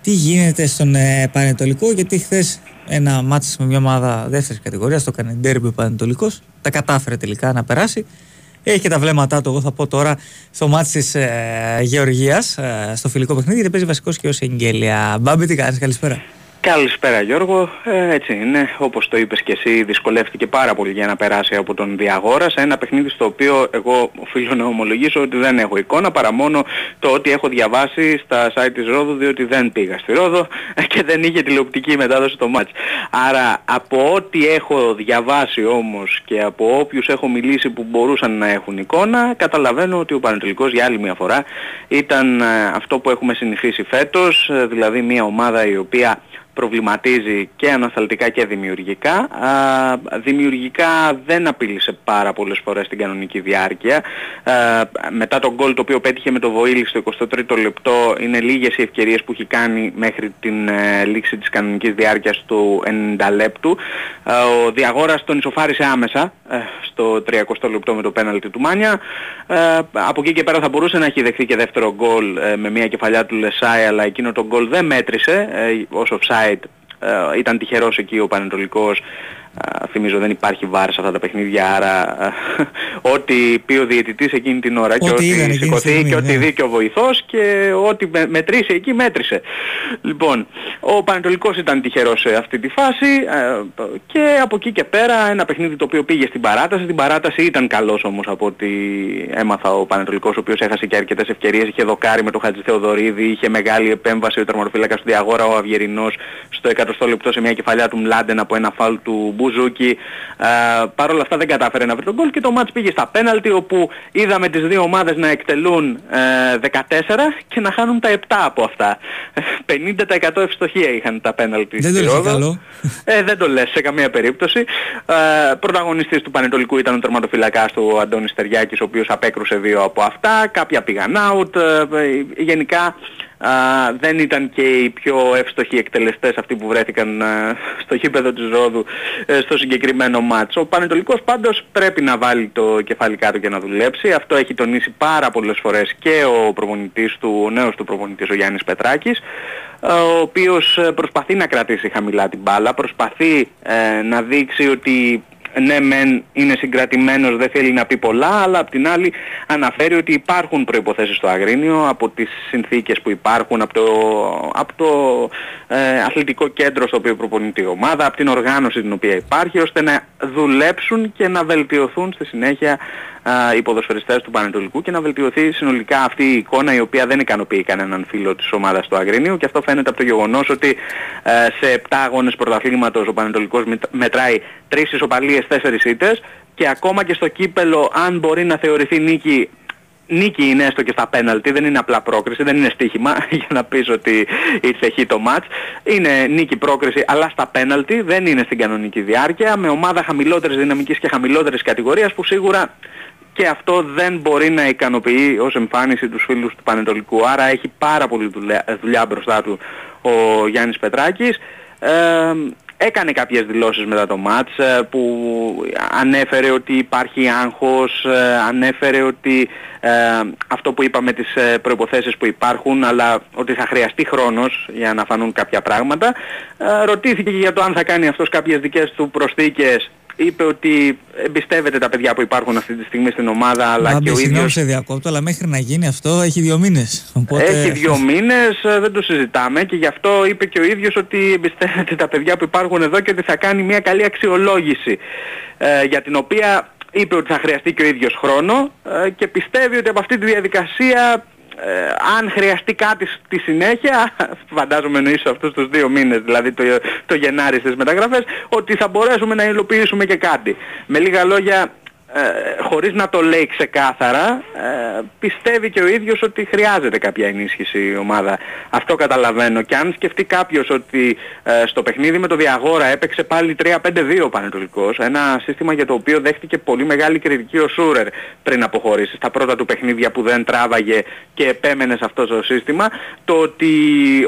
τι γίνεται στον ε, Πανετολικό, γιατί χθες ένα μάτς με μια ομάδα δεύτερης κατηγορίας, το έκανε ντέρμπι ο Πανετολικός, τα κατάφερε τελικά να περάσει. Έχει και τα βλέμματά του, εγώ θα πω τώρα, στο μάτς της ε, Γεωργίας, ε, στο φιλικό παιχνίδι, γιατί παίζει βασικός και ως εγγέλια. Μπάμπη, τι κάνεις, καλησπέρα. Καλησπέρα Γιώργο, ε, έτσι είναι, όπως το είπες και εσύ δυσκολεύτηκε πάρα πολύ για να περάσει από τον Διαγόρας σε ένα παιχνίδι στο οποίο εγώ οφείλω να ομολογήσω ότι δεν έχω εικόνα παρά μόνο το ότι έχω διαβάσει στα site της Ρόδου διότι δεν πήγα στη Ρόδο <laughs> και δεν είχε τηλεοπτική μετάδοση το μάτς. Άρα από ό,τι έχω διαβάσει όμως και από όποιους έχω μιλήσει που μπορούσαν να έχουν εικόνα καταλαβαίνω ότι ο Πανετολικός για άλλη μια φορά ήταν ε, αυτό που έχουμε συνηθίσει φέτος, ε, δηλαδή μια ομάδα η οποία προβληματίζει και ανασταλτικά και δημιουργικά. Α, δημιουργικά δεν απείλησε πάρα πολλές φορές την κανονική διάρκεια. Α, μετά τον γκολ το οποίο πέτυχε με το Βοήλι στο 23ο λεπτό είναι λίγες οι ευκαιρίες που έχει κάνει μέχρι την ε, λήξη της κανονικής διάρκειας του 90 λεπτού. Α, ο Διαγόρας τον ισοφάρισε άμεσα ε, στο 30 λεπτό με το πέναλτι του Μάνια. Ε, από εκεί και πέρα θα μπορούσε να έχει δεχθεί και δεύτερο γκολ ε, με μια κεφαλιά του Λεσάη αλλά εκείνο το γκολ δεν μέτρησε ε, ως offside ε, ήταν τυχερός εκεί ο Πανετολικός Α, θυμίζω δεν υπάρχει βάρ σε αυτά τα παιχνίδια άρα α, ό,τι πει ο διαιτητής εκείνη την ώρα και Ό,τι ό,τι είδαν εκείνη τη σηκωθεί στιγμή, και ό,τι ναι. δει και ο βοηθός και ό,τι με- μετρήσει εκεί μέτρησε. Λοιπόν, ο Πανετολικός ήταν τυχερός σε αυτή τη φάση ε, και από εκεί και πέρα ένα παιχνίδι το οποίο πήγε στην παράταση. Στην παράταση ήταν καλός όμως από ό,τι έμαθα ο Πανετολικός ο οποίος έχασε και αρκετές ευκαιρίες. Είχε δοκάρει με τον Χατζη Θεοδωρίδη, είχε μεγάλη επέμβαση ο τερματοφύλακας του Διαγόρα ο Αυγερινός στο 100 λεπτό σε μια κεφαλιά του Μλάντεν από ένα φάουλ του Μπουζούκη. Ε, Παρ' όλα αυτά δεν κατάφερε να βρει τον γκολ και το μάτς πήγε στα πέναλτι όπου είδαμε τις δύο ομάδες να εκτελούν ε, 14 και να χάνουν τα 7 από αυτά. 50% ευστοχία είχαν τα πέναλτι Δεν το στη λες και Ρόδο. καλό. Ε, δεν το λες σε καμία περίπτωση. Ε, πρωταγωνιστής του Πανετολικού ήταν ο τερματοφυλακάς του Αντώνης Στεριάκης ο οποίος απέκρουσε δύο από αυτά. Κάποια πήγαν out. Ε, ε, γενικά α, δεν ήταν και οι πιο εύστοχοι εκτελεστές αυτοί που βρέθηκαν α, στο γήπεδο της Ρόδου ε, στο συγκεκριμένο μάτς. Ο Πανετολικός πάντως πρέπει να βάλει το κεφάλι κάτω και να δουλέψει. Αυτό έχει τονίσει πάρα πολλές φορές και ο προπονητής του, ο νέος του προπονητής ο Γιάννης Πετράκης ο οποίος ε, προσπαθεί να κρατήσει χαμηλά την μπάλα, προσπαθεί ε, να δείξει ότι ναι μεν είναι συγκρατημένος, δεν θέλει να πει πολλά, αλλά απ' την άλλη αναφέρει ότι υπάρχουν προϋποθέσεις στο Αγρίνιο από τις συνθήκες που υπάρχουν, από το, από το ε, αθλητικό κέντρο στο οποίο προπονείται η ομάδα, από την οργάνωση την οποία υπάρχει, ώστε να δουλέψουν και να βελτιωθούν στη συνέχεια α, οι ποδοσφαιριστές του Πανετολικού και να βελτιωθεί συνολικά αυτή η εικόνα η οποία δεν ικανοποιεί κανέναν φίλο της ομάδας του Αγρινίου και αυτό φαίνεται από το γεγονός ότι ε, σε 7 αγώνες πρωταθλήματος ο Πανετολικός μετ- μετράει 3 ισοπαλίες, 4 ήττες και ακόμα και στο κύπελο αν μπορεί να θεωρηθεί νίκη Νίκη είναι έστω και στα πέναλτι, δεν είναι απλά πρόκριση, δεν είναι στοίχημα <laughs> για να πεις ότι ήρθε χει το μάτς. Είναι νίκη πρόκριση αλλά στα πέναλτι, δεν είναι στην κανονική διάρκεια, με ομάδα χαμηλότερης δυναμικής και χαμηλότερης κατηγορίας που σίγουρα και αυτό δεν μπορεί να ικανοποιεί ως εμφάνιση τους φίλους του Πανετολικού. Άρα έχει πάρα πολλή δουλειά, δουλειά μπροστά του ο Γιάννης Πετράκης. Ε, έκανε κάποιες δηλώσεις μετά το μάτς ε, που ανέφερε ότι υπάρχει άγχος, ε, ανέφερε ότι ε, αυτό που είπαμε τις ε, προϋποθέσεις που υπάρχουν αλλά ότι θα χρειαστεί χρόνος για να φανούν κάποια πράγματα. Ε, ρωτήθηκε και για το αν θα κάνει αυτός κάποιες δικές του προσθήκες είπε ότι εμπιστεύεται τα παιδιά που υπάρχουν αυτή τη στιγμή στην ομάδα αλλά Μπάμπη, και ο συγγνώμη ίδιος σε διακόπτω, αλλά μέχρι να γίνει αυτό έχει δύο μήνες. Οπότε... έχει δύο μήνες, ε, δεν το συζητάμε και γι' αυτό είπε και ο ίδιος ότι εμπιστεύεται τα παιδιά που υπάρχουν εδώ και ότι θα κάνει μια καλή αξιολόγηση ε, για την οποία είπε ότι θα χρειαστεί και ο ίδιος χρόνο ε, και πιστεύει ότι από αυτή τη διαδικασία ε, αν χρειαστεί κάτι στη συνέχεια, <laughs> φαντάζομαι εννοείς αυτούς τους δύο μήνες, δηλαδή το, το Γενάρη στις μεταγραφές, ότι θα μπορέσουμε να υλοποιήσουμε και κάτι. Με λίγα λόγια, ε, χωρίς να το λέει ξεκάθαρα, ε, πιστεύει και ο ίδιος ότι χρειάζεται κάποια ενίσχυση η ομάδα. Αυτό καταλαβαίνω. Και αν σκεφτεί κάποιος ότι ε, στο παιχνίδι με το Διαγόρα έπαιξε πάλι 3-5-2 ο Πανετολικός, ένα σύστημα για το οποίο δέχτηκε πολύ μεγάλη κριτική ο Σούρερ πριν αποχωρήσει στα πρώτα του παιχνίδια που δεν τράβαγε και επέμενε σε αυτό το σύστημα, το ότι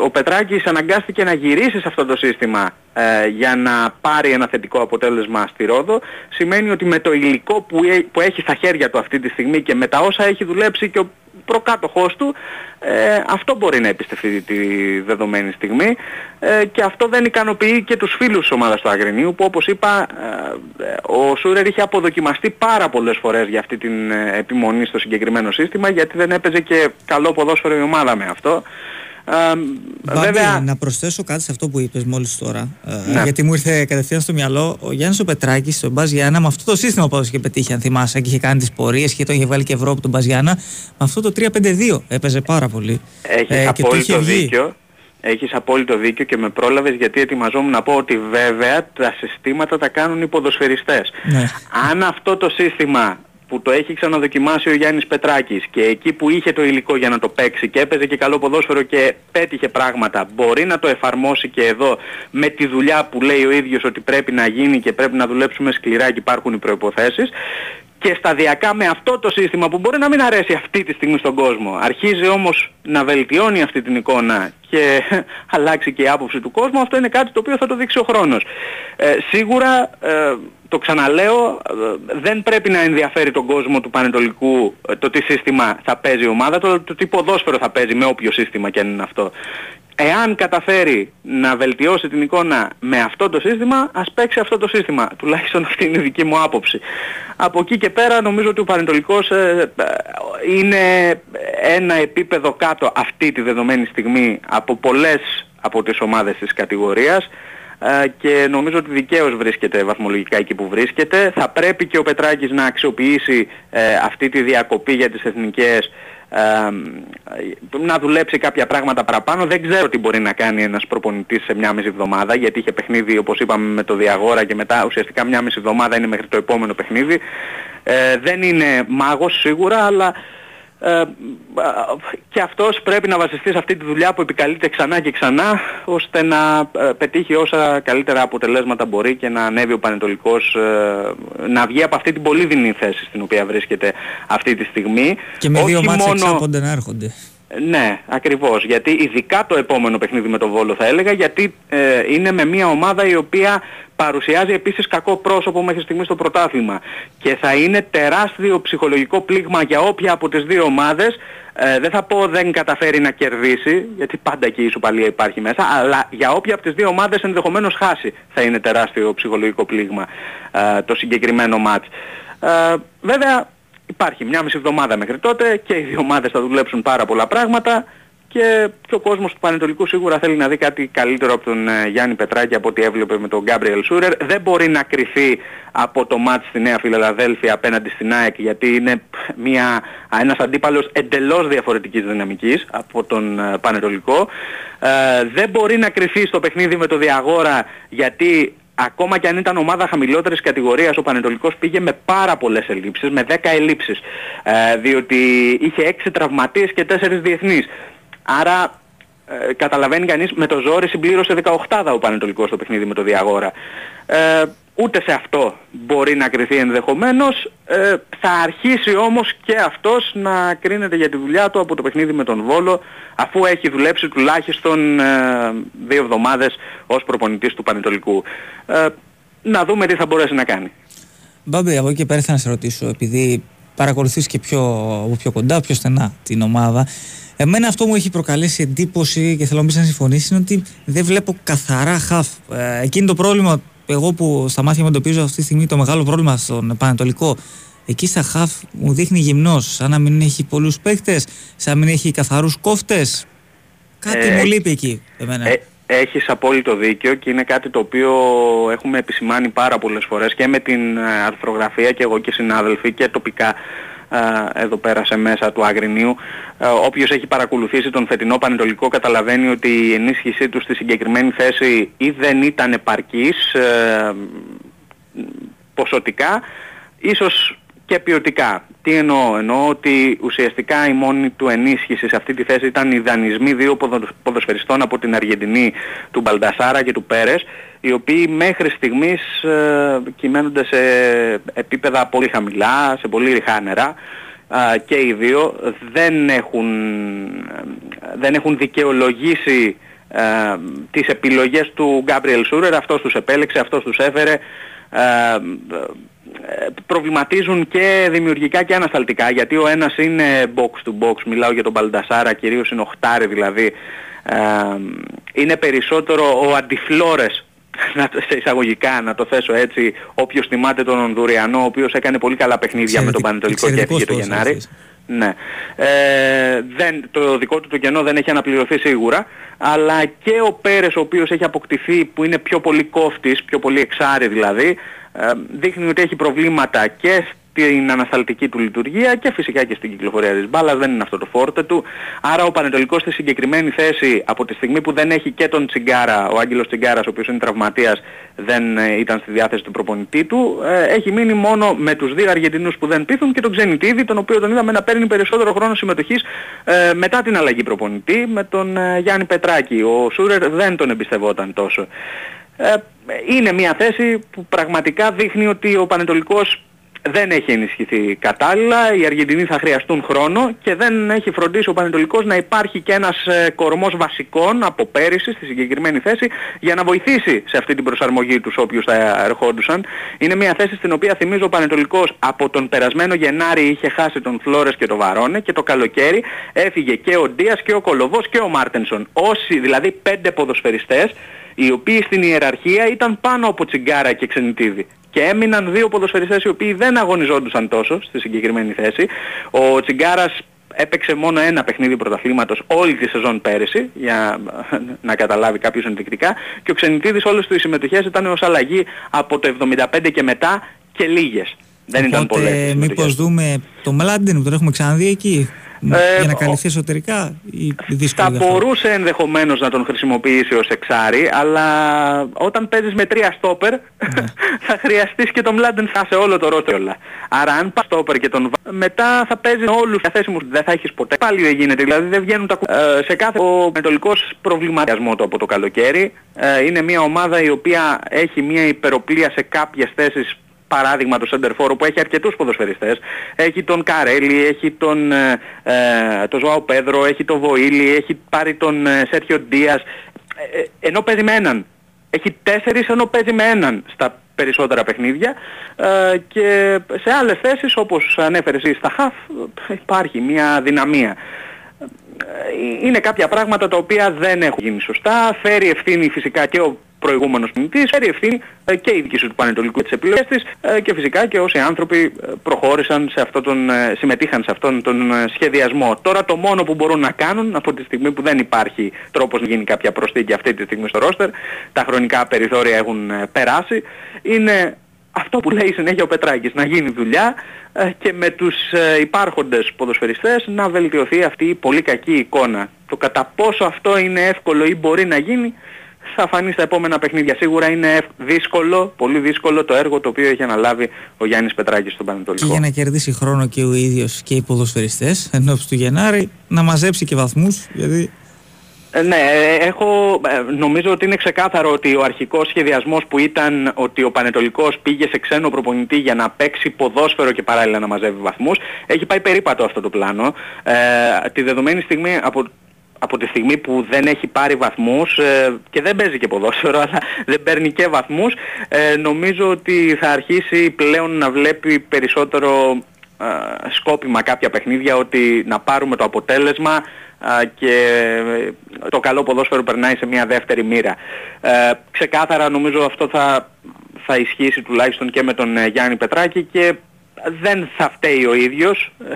ο Πετράκης αναγκάστηκε να γυρίσει σε αυτό το σύστημα ε, για να πάρει ένα θετικό αποτέλεσμα στη Ρόδο σημαίνει ότι με το υλικό που, έ- που έχει στα χέρια του αυτή τη στιγμή και με τα όσα έχει δουλέψει και ο προκάτοχός του ε, αυτό μπορεί να εμπιστευτεί τη δεδομένη στιγμή ε, και αυτό δεν ικανοποιεί και τους φίλους της ομάδας του Αγρινίου που όπως είπα ε, ε, ο Σούρερ είχε αποδοκιμαστεί πάρα πολλές φορές για αυτή την ε, επιμονή στο συγκεκριμένο σύστημα γιατί δεν έπαιζε και καλό ποδόσφαιρο η ομάδα με αυτό. Ε, Μπάμπη, βέβαια να προσθέσω κάτι σε αυτό που είπες μόλις τώρα. ε, Ναι. γιατί μου ήρθε κατευθείαν στο μυαλό ο Γιάννης ο Πετράκης στον Μπαζ Γιάννα με αυτό το σύστημα που είχε πετύχει, αν θυμάσαι, και είχε κάνει τις πορείες και το είχε βάλει και Ευρώπη τον Μπαζ Γιάννα. Με αυτό το 3-5-2 έπαιζε πάρα πολύ. Έχεις Ε, και του είχε απόλυτο βγει. δίκιο. Έχεις απόλυτο δίκιο και με πρόλαβες γιατί ετοιμαζόμουν να πω ότι βέβαια τα συστήματα τα κάνουν οι ποδοσφαιριστές. Ναι. Αν αυτό το σύστημα που το έχει ξαναδοκιμάσει ο Γιάννης Πετράκης και εκεί που είχε το υλικό για να το παίξει και έπαιζε και καλό ποδόσφαιρο και πέτυχε πράγματα μπορεί να το εφαρμόσει και εδώ με τη δουλειά που λέει ο ίδιος ότι πρέπει να γίνει και πρέπει να δουλέψουμε σκληρά και υπάρχουν οι προϋποθέσεις και σταδιακά με αυτό το σύστημα που μπορεί να μην αρέσει αυτή τη στιγμή στον κόσμο αρχίζει όμως να βελτιώνει αυτή την εικόνα και <laughs> αλλάξει και η άποψη του κόσμου αυτό είναι κάτι το οποίο θα το δείξει ο χρόνος. Ε, σίγουρα ε, το ξαναλέω ε, δεν πρέπει να ενδιαφέρει τον κόσμο του Πανετολικού ε, το τι σύστημα θα παίζει η ομάδα, το, το τι ποδόσφαιρο θα παίζει με όποιο σύστημα και αν είναι αυτό. Εάν καταφέρει να βελτιώσει την εικόνα με αυτό το σύστημα, ας παίξει αυτό το σύστημα. Τουλάχιστον αυτή είναι η δική μου άποψη. Από εκεί και πέρα νομίζω ότι ο Πανετολικός ε, ε, είναι ένα επίπεδο κάτω αυτή τη δεδομένη στιγμή από πολλές από τις ομάδες της κατηγορίας ε, και νομίζω ότι δικαίως βρίσκεται βαθμολογικά εκεί που βρίσκεται. Θα πρέπει και ο Πετράκης να αξιοποιήσει ε, αυτή τη διακοπή για τις εθνικές ε, να δουλέψει κάποια πράγματα παραπάνω. Δεν ξέρω τι μπορεί να κάνει ένας προπονητής σε μια μισή εβδομάδα γιατί είχε παιχνίδι όπως είπαμε με το Διαγόρα και μετά ουσιαστικά μια μισή εβδομάδα είναι μέχρι το επόμενο παιχνίδι. Ε, δεν είναι μάγος σίγουρα αλλά ε, και αυτός πρέπει να βασιστεί σε αυτή τη δουλειά που επικαλείται ξανά και ξανά ώστε να ε, πετύχει όσα καλύτερα αποτελέσματα μπορεί και να ανέβει ο Πανετολικός ε, να βγει από αυτή την πολύ δεινή θέση στην οποία βρίσκεται αυτή τη στιγμή. Και με δύο Όχι μάτια μόνο- εξάπονται να έρχονται. Ναι, ακριβώς. Γιατί ειδικά το επόμενο παιχνίδι με τον Βόλο θα έλεγα γιατί ε, είναι με μια ομάδα η οποία παρουσιάζει επίσης κακό πρόσωπο μέχρι στιγμής στο πρωτάθλημα και θα είναι τεράστιο ψυχολογικό πλήγμα για όποια από τις δύο ομάδες ε, δεν θα πω δεν καταφέρει να κερδίσει γιατί πάντα και η ισοπαλία υπάρχει μέσα αλλά για όποια από τις δύο ομάδες ενδεχομένως χάσει θα είναι τεράστιο ψυχολογικό πλήγμα ε, το συγκεκριμένο μάτς. Ε, βέβαια υπάρχει μια μισή εβδομάδα μέχρι τότε και οι δύο ομάδες θα δουλέψουν πάρα πολλά πράγματα και, και ο κόσμος του Πανετολικού σίγουρα θέλει να δει κάτι καλύτερο από τον ε, Γιάννη Πετράκη από ό,τι έβλεπε με τον Γκάμπριελ Σούρερ. Δεν μπορεί να κρυφεί από το μάτς στη Νέα Φιλαδέλφια απέναντι στην ΑΕΚ γιατί είναι μια, ένας αντίπαλος εντελώς διαφορετικής δυναμικής από τον ε, Πανετολικό. Ε, δεν μπορεί να κρυφεί στο παιχνίδι με το Διαγόρα γιατί ακόμα και αν ήταν ομάδα χαμηλότερης κατηγορίας, ο Πανετολικός πήγε με πάρα πολλές ελλείψεις, με 10 ελλείψεις, ε, διότι είχε 6 τραυματίες και 4 διεθνείς. Άρα ε, καταλαβαίνει κανείς με το ζόρι συμπλήρωσε 18 ο Πανετολικός στο παιχνίδι με το Διαγόρα. Ε, ούτε σε αυτό μπορεί να κριθεί ενδεχομένως. Ε, θα αρχίσει όμως και αυτός να κρίνεται για τη δουλειά του από το παιχνίδι με τον Βόλο αφού έχει δουλέψει τουλάχιστον ε, δύο εβδομάδες ως προπονητής του Πανετολικού. Ε, να δούμε τι θα μπορέσει να κάνει. Μπάμπη, από εκεί και πέρα ήθελα να σε ρωτήσω, επειδή παρακολουθείς και πιο, από πιο κοντά, πιο στενά την ομάδα. Εμένα αυτό μου έχει προκαλέσει εντύπωση και θέλω να μπεις να συμφωνήσεις είναι ότι δεν βλέπω καθαρά χαφ. Ε, εκείνο το πρόβλημα, εγώ που στα μάτια μου εντοπίζω αυτή τη στιγμή το μεγάλο πρόβλημα στον Πανατολικό, εκεί στα χαφ μου δείχνει γυμνός, σαν να μην έχει πολλούς παίκτες, σαν να μην έχει καθαρούς κόφτες. Κάτι Ε, μου λείπει εκεί εμένα. Ε, έχεις απόλυτο δίκιο και είναι κάτι το οποίο έχουμε επισημάνει πάρα πολλές φορές και με την ε, αρθρογραφία και εγώ και συνάδελφοι και τοπικά ε, εδώ πέρα σε μέσα του Αγρινίου. Ε, όποιος έχει παρακολουθήσει τον φετινό Πανετολικό καταλαβαίνει ότι η ενίσχυσή του στη συγκεκριμένη θέση ή δεν ήταν επαρκής ε, ποσοτικά, ίσως και ποιοτικά. Τι εννοώ, εννοώ ότι ουσιαστικά η μόνη του ενίσχυση σε αυτή τη θέση ήταν οι δανεισμοί δύο ποδο- ποδοσφαιριστών από την Αργεντινή, του Μπαλντασάρα και του Πέρες, οι οποίοι μέχρι στιγμής ε, κυμαίνονται σε επίπεδα πολύ χαμηλά, σε πολύ ρηχά νερά Α, και οι δύο δεν έχουν, δεν έχουν δικαιολογήσει ε, τις επιλογές του Γκάμπριελ Σούρερ, αυτός τους επέλεξε, αυτός τους έφερε. Ε, ε, προβληματίζουν και δημιουργικά και ανασταλτικά γιατί ο ένας είναι box to box, μιλάω για τον Μπαλντασάρα, κυρίως είναι οχτάρι δηλαδή. Ε, είναι περισσότερο ο αντιφλόρες <laughs> να το- σε εισαγωγικά να το θέσω έτσι όποιος θυμάται τον Ονδουριανό ο οποίος έκανε πολύ καλά παιχνίδια με τον Πανετολικό και έφυγε το Γενάρη ναι. Ε, δεν, το δικό του το κενό δεν έχει αναπληρωθεί σίγουρα αλλά και ο Πέρες ο οποίος έχει αποκτηθεί που είναι πιο πολύ κόφτης, πιο πολύ εξάρι δηλαδή ε, δείχνει ότι έχει προβλήματα και την ανασταλτική του λειτουργία και φυσικά και στην κυκλοφορία της μπάλας, δεν είναι αυτό το φόρτε του. Άρα ο Πανετολικός στη συγκεκριμένη θέση από τη στιγμή που δεν έχει και τον Τσιγκάρα, ο Άγγελος Τσιγκάρας ο οποίος είναι τραυματίας δεν ε, ήταν στη διάθεση του προπονητή του, ε, έχει μείνει μόνο με τους δύο Αργεντινούς που δεν πείθουν και τον Ξενιτίδη, τον οποίο τον είδαμε να παίρνει περισσότερο χρόνο συμμετοχής ε, μετά την αλλαγή προπονητή με τον ε, Γιάννη Πετράκη. Ο Σούρερ δεν τον εμπιστευόταν τόσο. Ε, είναι μια θέση που πραγματικά δείχνει ότι ο Πανετολικός δεν έχει ενισχυθεί κατάλληλα, οι Αργεντινοί θα χρειαστούν χρόνο και δεν έχει φροντίσει ο Πανετολικός να υπάρχει και ένας ε, κορμός βασικών από πέρυσι στη συγκεκριμένη θέση για να βοηθήσει σε αυτή την προσαρμογή τους όποιους θα ερχόντουσαν. Είναι μια θέση στην οποία θυμίζω ο Πανετολικός από τον περασμένο Γενάρη είχε χάσει τον Φλόρες και τον Βαρόνε και το καλοκαίρι έφυγε και ο Ντίας και ο Κολοβός και ο Μάρτενσον. Όσοι δηλαδή πέντε ποδοσφαιριστές οι οποίοι στην ιεραρχία ήταν πάνω από Τσιγκάρα και Ξενιτίδη. Και έμειναν δύο ποδοσφαιριστές οι οποίοι δεν αγωνιζόντουσαν τόσο στη συγκεκριμένη θέση. Ο Τσιγκάρας έπαιξε μόνο ένα παιχνίδι πρωταθλήματος όλη τη σεζόν πέρυσι, για να καταλάβει κάποιος ενδεικτικά, και ο Ξενιτίδης όλες του οι συμμετοχές ήταν ως αλλαγή από το 75 και μετά και λίγες. Δεν ήταν πολλές. οι Οπότε συμμετοχές. μήπως δούμε το Μλάντιν που τον έχουμε ξαναδεί εκεί; Ε, για να ο- καλυφθεί εσωτερικά ή δύσκολο Θα γι' αυτό. μπορούσε ενδεχομένως να τον χρησιμοποιήσει ως εξάρι, αλλά όταν παίζεις με τρία στόπερ Ναι. <laughs> θα χρειαστείς και τον Μλάντεν θα σε όλο το ρόστερ όλα. Άρα αν πας στόπερ και τον βα- μετά θα παίζεις με όλους διαθέσιμους, δεν θα έχεις ποτέ. Πάλι δεν γίνεται, δηλαδή δεν βγαίνουν τα κου... Ε, σε κάθε ο μετολικός προβληματισμός του από το καλοκαίρι. Ε, είναι μια ομάδα η οποία έχει μια υπεροπλία σε κάποιες θέσεις παράδειγμα το Σεντερφόρο που έχει αρκετούς ποδοσφαιριστές. Έχει τον Καρέλη, έχει τον, ε, ε, τον Ζωάο Πέδρο, έχει τον Βοήλη, έχει πάρει τον ε, Σέρχιο Ντίας. Ε, ε, ενώ παίζει με έναν. Έχει τέσσερις ενώ παίζει με έναν στα περισσότερα παιχνίδια ε, και σε άλλες θέσεις όπως ανέφερες εσύ στα χαφ ε, υπάρχει μια δυναμία. Ε, είναι κάποια πράγματα τα οποία δεν έχουν γίνει σωστά. Φέρει ευθύνη φυσικά και ο προηγούμενος μηνυτής, φέρει ευθύνη ε, και η δική σου του Πανετολικού τις επιλογές της ε, και φυσικά και όσοι άνθρωποι ε, προχώρησαν σε αυτόν τον, ε, συμμετείχαν σε αυτόν τον ε, σχεδιασμό. Τώρα το μόνο που μπορούν να κάνουν από τη στιγμή που δεν υπάρχει τρόπος να γίνει κάποια προσθήκη αυτή τη στιγμή στο ρόστερ, τα χρονικά περιθώρια έχουν ε, περάσει, είναι αυτό που λέει συνέχεια ο Πετράκης, να γίνει δουλειά ε, και με τους ε, υπάρχοντες ποδοσφαιριστές να βελτιωθεί αυτή η πολύ κακή εικόνα. Το κατά πόσο αυτό είναι εύκολο ή μπορεί να γίνει θα φανεί στα επόμενα παιχνίδια. Σίγουρα είναι ευ- δύσκολο, πολύ δύσκολο το έργο το οποίο έχει αναλάβει ο Γιάννης Πετράκης στον Και Πανετολικό. για να κερδίσει χρόνο και ο ίδιος και οι ποδοσφαιριστές εν ώψη του Γενάρη να μαζέψει και βαθμούς γιατί Ε, Ναι, ε, έχω, ε, νομίζω ότι είναι ξεκάθαρο ότι ο αρχικός σχεδιασμός που ήταν ότι ο Πανετολικός πήγε σε ξένο προπονητή για να παίξει ποδόσφαιρο και παράλληλα να μαζεύει βαθμούς, έχει πάει περίπατο αυτό το πλάνο. Ε, τη δεδομένη στιγμή από από τη στιγμή που δεν έχει πάρει βαθμούς ε, και δεν παίζει και ποδόσφαιρο <laughs> αλλά δεν παίρνει και βαθμούς ε, νομίζω ότι θα αρχίσει πλέον να βλέπει περισσότερο ε, σκόπιμα κάποια παιχνίδια ότι να πάρουμε το αποτέλεσμα α, και ε, το καλό ποδόσφαιρο περνάει σε μια δεύτερη μοίρα. Ε, ξεκάθαρα νομίζω αυτό θα, θα ισχύσει τουλάχιστον και με τον ε, Γιάννη Πετράκη και δεν θα φταίει ο ίδιος. Ε,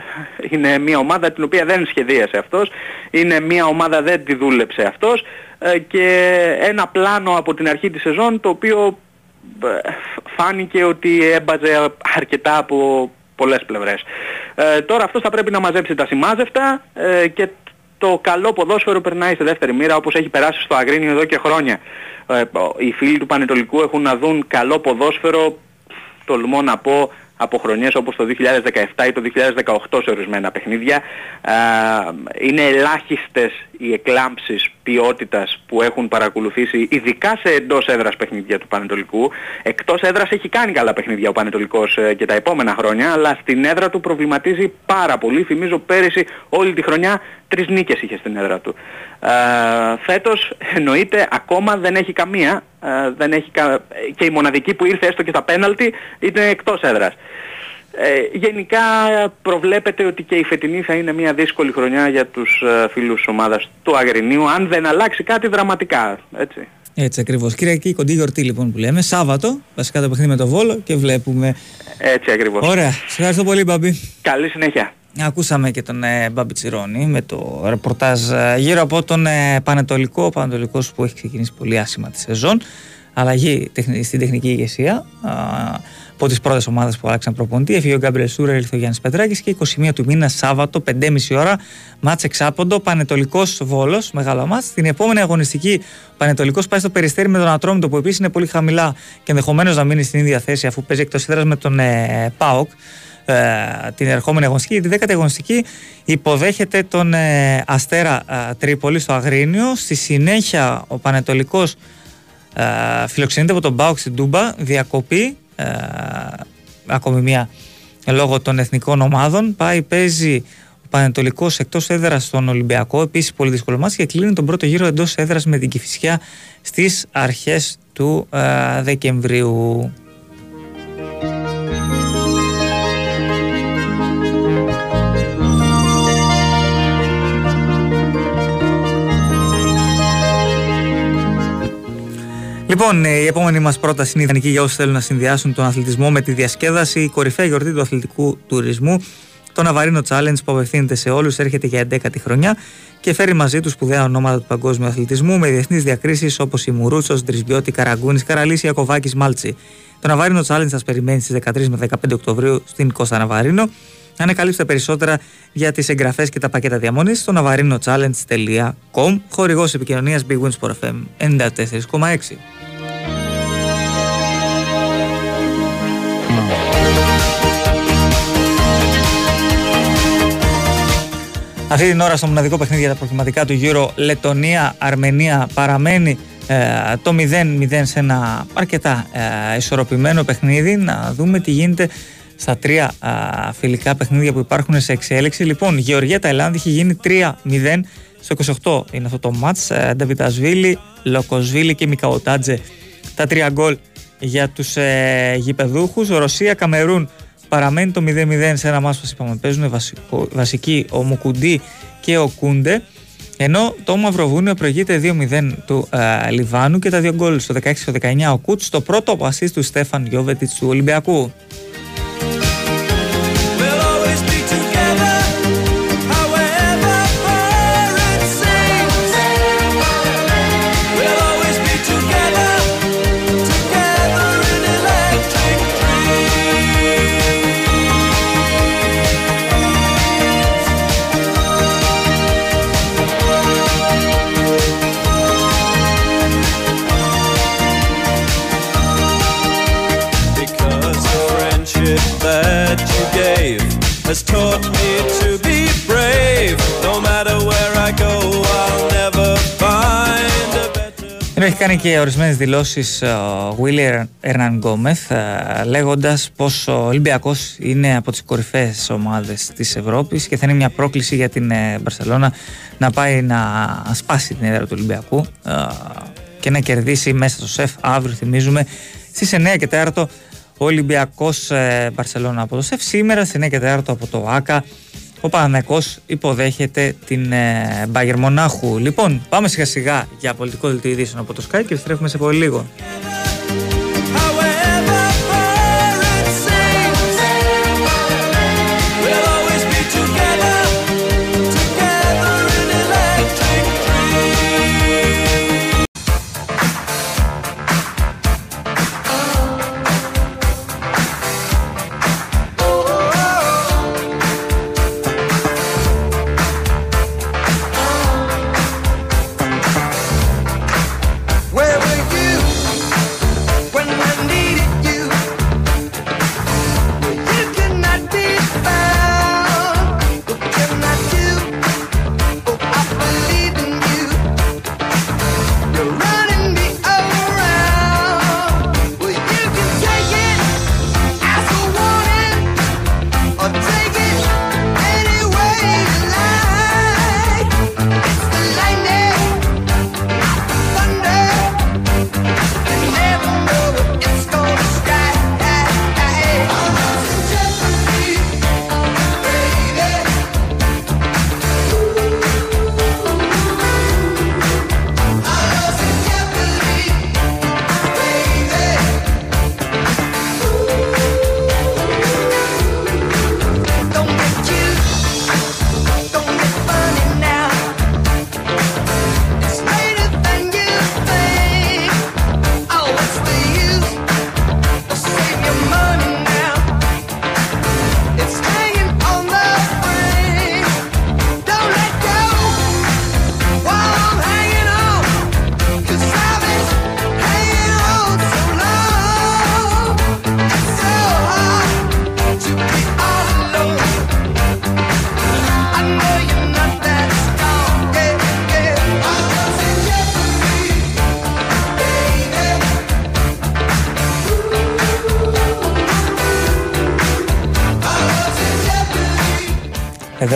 Είναι μια ομάδα την οποία δεν σχεδίασε αυτός. Είναι μια ομάδα δεν τη δούλεψε αυτός ε, και ένα πλάνο από την αρχή της σεζόν το οποίο ε, φάνηκε ότι έμπαζε αρκετά από πολλές πλευρές. Ε, τώρα αυτός θα πρέπει να μαζέψει τα σημάζευτα ε, και το καλό ποδόσφαιρο περνάει στη δεύτερη μοίρα όπως έχει περάσει στο Αγρίνιο εδώ και χρόνια. Ε, οι φίλοι του Πανετολικού έχουν να δουν καλό ποδόσφαιρο, τολμώ να πω, από χρονιές όπως το 2017 ή το 2018 σε ορισμένα παιχνίδια. Α, είναι ελάχιστες οι εκλάμψεις ποιότητας που έχουν παρακολουθήσει ειδικά σε εντός έδρας παιχνίδια του Πανετολικού. Εκτός έδρας έχει κάνει καλά παιχνίδια ο Πανετολικός ε, και τα επόμενα χρόνια, αλλά στην έδρα του προβληματίζει πάρα πολύ. Θυμίζω πέρυσι όλη τη χρονιά τρεις νίκες είχε στην έδρα του. Α, φέτος εννοείται ακόμα δεν έχει καμία. Α, δεν έχει κα... Και η μοναδική που ήρθε έστω και στα πέναλτι είναι εκτός έδρας. Ε, γενικά προβλέπεται ότι και η φετινή θα είναι μια δύσκολη χρονιά για τους ε, φίλους της ομάδας του Αγρινίου αν δεν αλλάξει κάτι δραματικά. Έτσι. έτσι ακριβώς. Κυριακή κοντή γιορτή λοιπόν που λέμε; Σάββατο, βασικά το παιχνίδι με το Βόλο και βλέπουμε. Έτσι ακριβώς. Ωραία. Σε ευχαριστώ πολύ Μπαμπή. Καλή συνέχεια. Ακούσαμε και τον ε, Μπάμπη Τσιρόνη με το ρεπορτάζ ε, γύρω από τον ε, Πανετολικό. Ο Πανετολικός που έχει ξεκινήσει πολύ άσχημα τη σεζόν. Αλλαγή τεχνη- στην τεχνική ηγεσία. Α, από τις πρώτες ομάδες που άλλαξαν προπονητή. Έφυγε ο Γκάμπρελ Σούρα, ήρθε ο Γιάννης Πετράκης και 21 του μήνα Σάββατο, 5,5 ώρα, μάτσε εξάποντο, Πανετολικός Βόλος, μεγάλο μάτς. Στην επόμενη αγωνιστική, ο Πανετολικός πάει στο περιστέρι με τον Ατρόμητο που επίσης είναι πολύ χαμηλά και ενδεχομένως να μείνει στην ίδια θέση αφού παίζει εκτός έδρας με τον ε, Πάοκ. Ε, την ερχόμενη αγωνιστική. Τη δέκατη αγωνιστική υποδέχεται τον ε, Αστέρα ε, Τρίπολη στο Αγρίνιο. Στη συνέχεια ο Πανετολικός ε, φιλοξενείται από τον Πάοκ στην Τούμπα. Διακοπή, ε, ακόμη μία λόγω των εθνικών ομάδων. Πάει, παίζει ο Πανετολικός εκτός έδρας στον Ολυμπιακό. Επίσης πολύ δύσκολο μάτς και κλείνει τον πρώτο γύρο εντός έδρας με την Κηφισιά στις αρχές του ε, Δεκεμβρίου. Λοιπόν, ε, η επόμενη μας πρόταση είναι ιδανική για όσους θέλουν να συνδυάσουν τον αθλητισμό με τη διασκέδαση. Η κορυφαία γιορτή του αθλητικού τουρισμού. Το Ναβαρίνο Challenge που απευθύνεται σε όλους έρχεται για 11η χρονιά και φέρει μαζί τους σπουδαία ονόματα του παγκόσμιου αθλητισμού με διεθνείς διακρίσεις όπως η Μουρούτσος, Ντρισμπιώτη, Καραγκούνης, Καραλίση, Ιακοβάκη, Μάλτσι. Το Ναβαρίνο Challenge σας περιμένει στις 13 με 15 Οκτωβρίου στην Κώστα Ναβαρίνο. Ανακαλύψτε περισσότερα για τις εγγραφές και τα πακέτα διαμονής στο navarinochallenge.com. Χορηγός επικοινωνίας Big Wins for FM 94,6. Αυτή την ώρα στο μοναδικό παιχνίδι για τα προκριματικά του Euro Λετωνία-Αρμενία παραμένει ε, το 0-0 σε ένα αρκετά ε, ισορροπημένο παιχνίδι. Να δούμε τι γίνεται στα τρία α, φιλικά παιχνίδια που υπάρχουν σε εξέλιξη. Λοιπόν, Γεωργία Ταϊλάνδη έχει γίνει 3-0 στο 28 είναι αυτό το μάτς. Ε, Νταβιτασβίλη, Λοκοσβίλη και Μικαοτάτζε τα τρία γκολ για τους ε, γηπεδούχους. Ρωσία, Καμερούν παραμένει το 0-0 σε ένα μάτς που σας είπαμε παίζουν βασικό, βασικοί ο Μουκουντή και ο Κούντε. Ενώ το Μαυροβούνιο προηγείται 2-0 του ε, Λιβάνου και τα δύο γκολ στο 16 και 19 ο Κούτς στο πρώτο απασίστ του Στέφαν Γιώβετιτς του Ολυμπιακού. Έχει κάνει και ορισμένες δηλώσεις ο Βίλι Ερναν Γκόμεθ, λέγοντας πως ο Ολυμπιακός είναι από τις κορυφαίες ομάδες της Ευρώπης και θα είναι μια πρόκληση για την ε, Μπαρσελόνα να πάει να σπάσει την έδρα του Ολυμπιακού ε, και να κερδίσει μέσα στο ΣΕΦ αύριο, θυμίζουμε, στις 9 και 4 ο Ολυμπιακός Μπαρσελόνα από το ΣΕΦ. Σήμερα στις 9 και 4 από το ΆΚΑ ο Παναθηναϊκός υποδέχεται την ε, Μπάγερ Μονάχου. Λοιπόν, πάμε σιγά σιγά για πολιτικό δελτίο ειδήσεων από το Sky και επιστρέφουμε σε πολύ λίγο.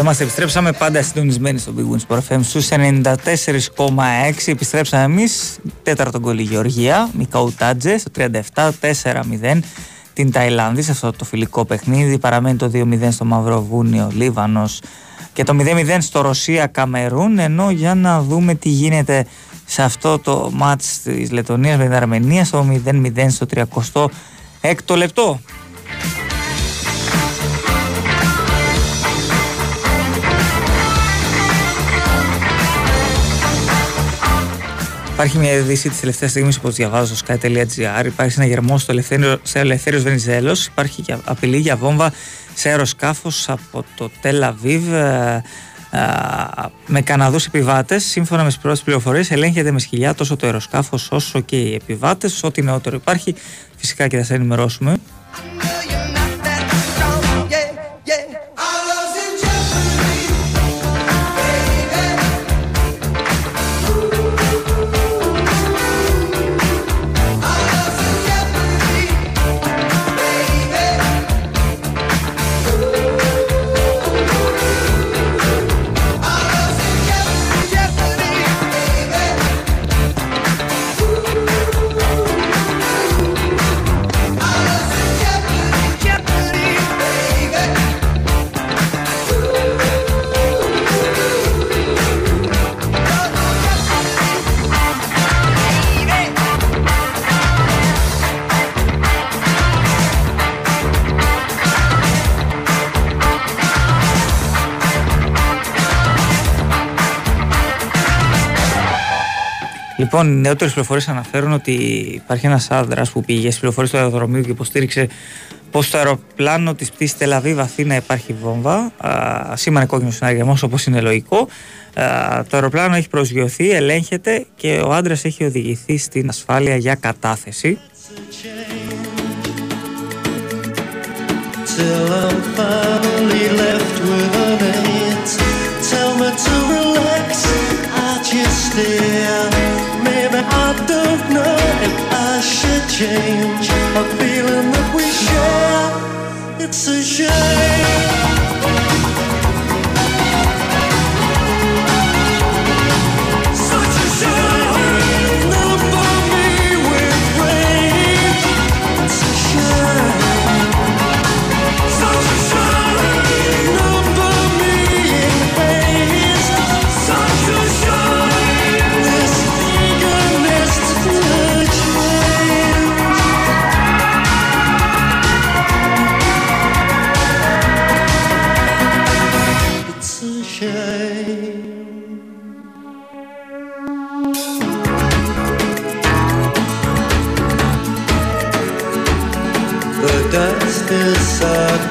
Εδώ είμαστε, επιστρέψαμε πάντα συντονισμένοι στο Big Wins Sport FM στους 94,6 επιστρέψαμε εμείς, τέταρτο γκολ η Γεωργία Μικαού Τάτζε στο 37-4-0 την Ταϊλάνδη σε αυτό το φιλικό παιχνίδι. Παραμένει το 2-0 στο Μαυροβούνιο Λίβανος και το 0-0 στο Ρωσία Καμερούν. Ενώ για να δούμε τι γίνεται σε αυτό το μάτς της Λετωνίας με την Αρμενία στο 0-0 στο 36ο λεπτό Υπάρχει μια είδηση της τελευταίας στιγμής, όπω διαβάζω στο sky.gr. Υπάρχει ένα γερμό στο Ελευθέριο, σε Ελευθέριος Βενιζέλος. Υπάρχει και απειλή για βόμβα σε αεροσκάφος από το Τελαβίβ ε, ε, με Καναδούς επιβάτες. Σύμφωνα με τις πρώτες πληροφορίες, ελέγχεται με σκυλιά τόσο το αεροσκάφος όσο και οι επιβάτες. Ό,τι νεότερο υπάρχει, φυσικά και θα σα ενημερώσουμε. Λοιπόν, οι νεότερες πληροφορίες αναφέρουν ότι υπάρχει ένας άντρας που πήγε στι πληροφορίες του αεροδρομίου και υποστήριξε πως το αεροπλάνο της πτήσης Τελαβίβ Αθήνα υπάρχει βόμβα. Α, σήμανε κόκκινο συναγερμό όπως είναι λογικό. Α, το αεροπλάνο έχει προσγειωθεί, ελέγχεται και ο άντρας έχει οδηγηθεί στην ασφάλεια για κατάθεση. Till I'm finally left with an it. Tell me to relax, I just stare. Maybe I don't know if I should change a feeling that we share. It's a shame.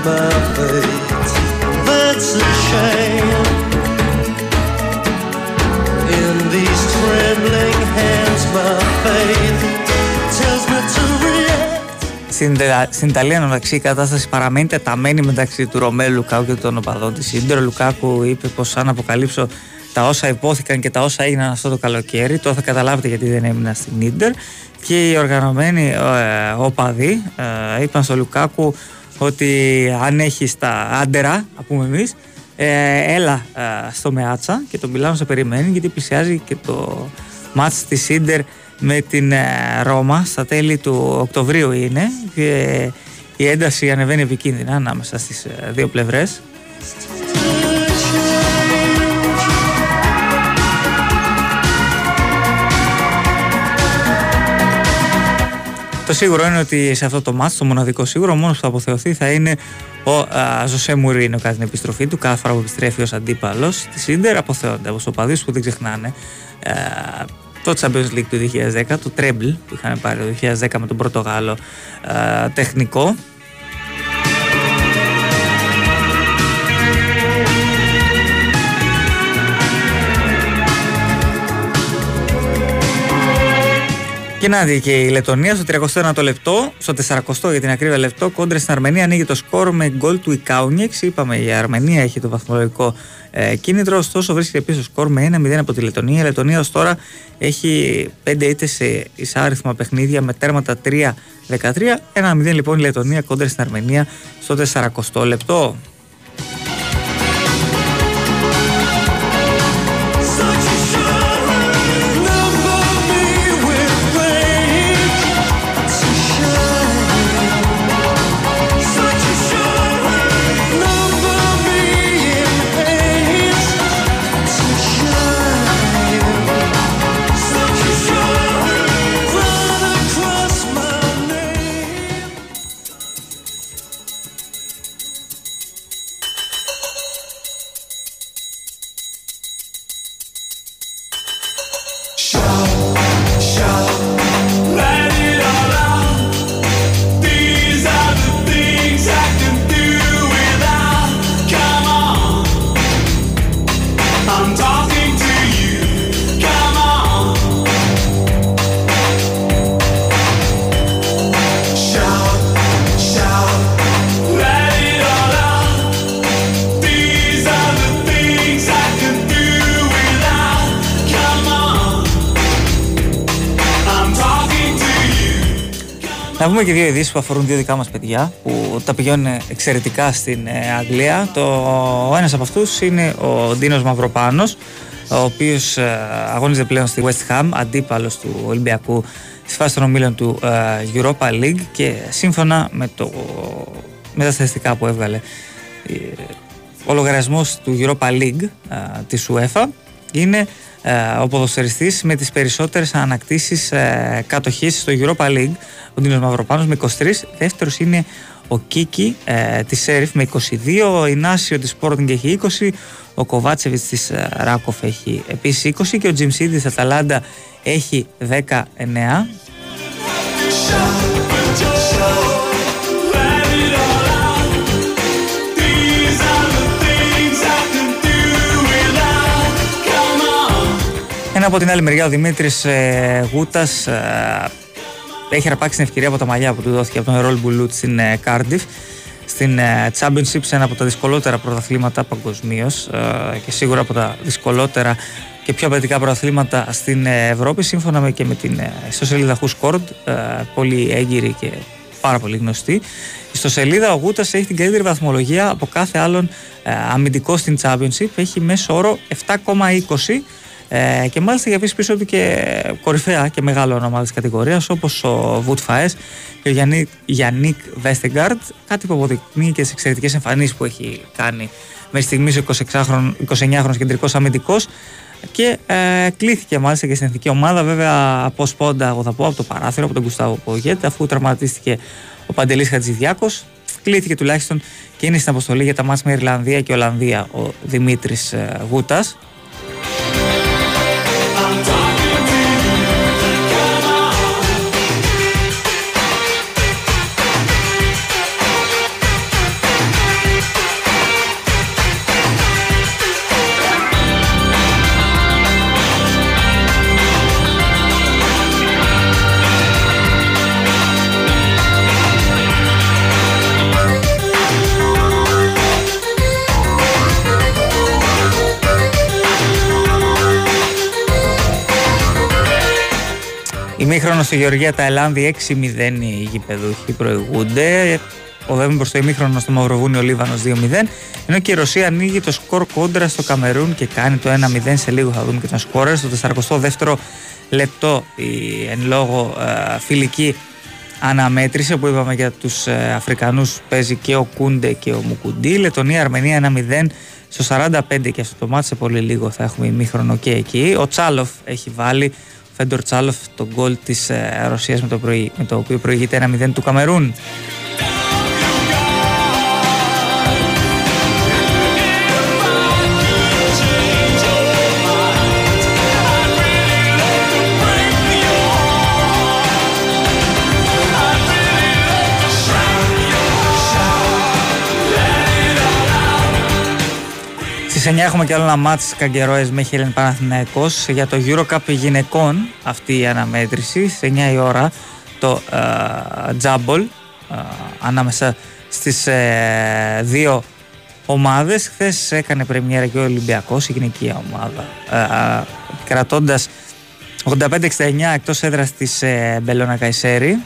My face. That's a shame. In these trembling hands, my faith tells me to react. Στην, Ιταλία- στην Ιταλία, εντωμεταξύ, η κατάσταση παραμένει τεταμένη μεταξύ του Ρωμέλου Λουκάου και των οπαδών της Ιντερ. Ο Λουκάκου είπε πως αν αποκαλύψω τα όσα υπόθηκαν και τα όσα έγιναν αυτό το καλοκαίρι, τώρα θα καταλάβετε γιατί δεν έμεινα στην Ιντερ. Και οι οργανωμένοι ε, οπαδοί ε, είπαν στο Λουκάκου ότι αν έχεις τα άντερα, α πούμε εμείς, ε, έλα ε, στο Μεάτσα και τον Μιλάνο σε περιμένει γιατί πλησιάζει και το μάτς της Ίντερ με την ε, Ρώμα στα τέλη του Οκτωβρίου είναι και η ένταση ανεβαίνει επικίνδυνα ανάμεσα στις ε, δύο πλευρές. Το σίγουρο είναι ότι σε αυτό το μάτς, το μοναδικό σίγουρο, ο μόνος που θα αποθεωθεί θα είναι ο α, Ζωσέ Μουρίνο κατά την επιστροφή του. Κάθε φορά που επιστρέφει ως αντίπαλος της Ίντερ αποθεώνται από οπαδείς που δεν ξεχνάνε ε, το Champions League του 2010, το Treble που είχαμε πάρει το 2010 με τον Πορτογάλο ε, τεχνικό Και να δει και η Λετωνία στο 31ο λεπτό, στο 40ο για την ακρίβεια λεπτό, κόντρα στην Αρμενία ανοίγει το σκορ με γκολ του Ικάουνιεξ. Είπαμε η Αρμενία έχει το βαθμολογικό ε, κίνητρο, ωστόσο βρίσκεται πίσω σκορ με 1-0 από τη Λετωνία. Η Λετωνία ως τώρα έχει 5 ήττες σε εισάριθμα παιχνίδια με τέρματα 3-13. 1-0 λοιπόν η Λετωνία κόντρα στην Αρμενία στο 40ο λεπτό. Πούμε και δύο ειδήσεις που αφορούν δύο δικά μας παιδιά που τα πηγαίνουν εξαιρετικά στην ε, Αγγλία. Το, ο ένας από αυτούς είναι ο Ντίνος Μαυροπάνος, ο οποίος αγώνιζε πλέον στη West Ham, αντίπαλος του Ολυμπιακού στη φάσης των ομίλων του ε, Europa League και σύμφωνα με, το, με τα στατιστικά που έβγαλε ε, ο λογαριασμός του Europa League ε, της UEFA είναι ε, ο ποδοσφαιριστής με τις περισσότερες ανακτήσεις ε, κατοχής στο Europa League. Ο Ντίνος Μαυροπάνος με 23 δεύτερος είναι ο Κίκη ε, της Σέριφ με 22 ο Ινάσιο της Sporting έχει 20 ο Κοβάτσεβιτς της ε, Ράκοφ έχει επίσης 20 και ο Τζιμσίδη της Αταλάντα έχει 19 από την άλλη μεριά ο Δημήτρης ε, Γούτας ε, έχει αρπάξει την ευκαιρία από τα μαλλιά που του δόθηκε από τον Ρόλ Μπουλούτ στην ε, Cardiff στην ε, Championship σε ένα από τα δυσκολότερα πρωταθλήματα παγκοσμίως ε, και σίγουρα από τα δυσκολότερα και πιο απαιτητικά πρωταθλήματα στην ε, Ευρώπη σύμφωνα με και με την ε, ιστοσελίδα Who's ε, πολύ έγκυρη και πάρα πολύ γνωστή. Η ιστοσελίδα ο Γούτας έχει την καλύτερη βαθμολογία από κάθε άλλον ε, αμυντικό στην Championship έχει μέσο όρο 7,20 ε, και μάλιστα για πίσω πίσω του και κορυφαία και μεγάλο όνομα της κατηγορίας όπως ο Βουτ Φαές και ο Γιάννη, Γιάννικ Βέστεγκαρτ. Κάτι που αποδεικνύει και τις εξαιρετικές εμφανίσεις που έχει κάνει μέχρι στιγμής ο 29χρονος κεντρικός αμυντικός. Και ε, κλήθηκε μάλιστα και στην εθνική ομάδα βέβαια από σπόντα εγώ θα πω από το παράθυρο από τον Κουστάβο Πογέτ αφού τραυματίστηκε ο Παντελής Χατζηδιάκος. Κλήθηκε τουλάχιστον και είναι στην αποστολή για τα μάτς με Ιρλανδία και Ολλανδία ο Δημήτρης ε, Ημίχρονο στη Γεωργία τα Ελλάνδη 6-0 οι γηπεδούχοι προηγούνται. Οδεύουμε προς το ημίχρονο στο Μαυροβούνιο Λίβανος 2-0. Ενώ και η Ρωσία ανοίγει το σκορ κόντρα στο Καμερούν και κάνει το 1-0. Σε λίγο θα δούμε και τον σκόρερ. Στο 42ο λεπτό η εν λόγω ε, φιλική αναμέτρηση που είπαμε για τους ε, Αφρικανούς παίζει και ο Κούντε και ο Μουκουντή. Λετωνία Αρμενία 1-0 στο 45 και αυτό το μάτι σε πολύ λίγο θα έχουμε ημίχρονο και εκεί. Ο Τσάλοφ έχει βάλει Φέντορ Τσάλοφ το γκολ της ε, Ρωσίας με το, προη- με το οποίο προηγείται 1-0 του Καμερούν. Στις 9 έχουμε και άλλο ένα μάτς Καγκερόες με Χέλεν Παναθηναϊκός. Για το Eurocup γυναικών αυτή η αναμέτρηση στις 9 η ώρα το ε, Τζάμπολ ε, ανάμεσα στις ε, δύο ομάδες. Χθες έκανε πρεμιέρα και ο Ολυμπιακός η γυναική ομάδα. Ε, ε, κρατώντας 85-69 εκτός έδρας της ε, Μπελώνα Καϊσέρη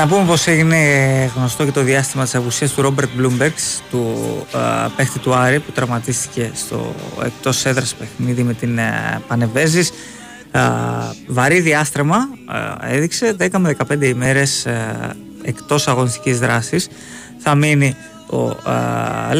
Να πούμε πως έγινε γνωστό και το διάστημα της απουσίας του Ρόμπερτ Μπλούμπεργκς, του α, παίχτη του Άρη που τραυματίστηκε στο εκτός έδρας παιχνίδι με την α, Πανεβέζης. Α, βαρύ διάστρεμα α, έδειξε 10 με 15 ημέρες α, εκτός αγωνιστικής δράσης. Θα μείνει ο α,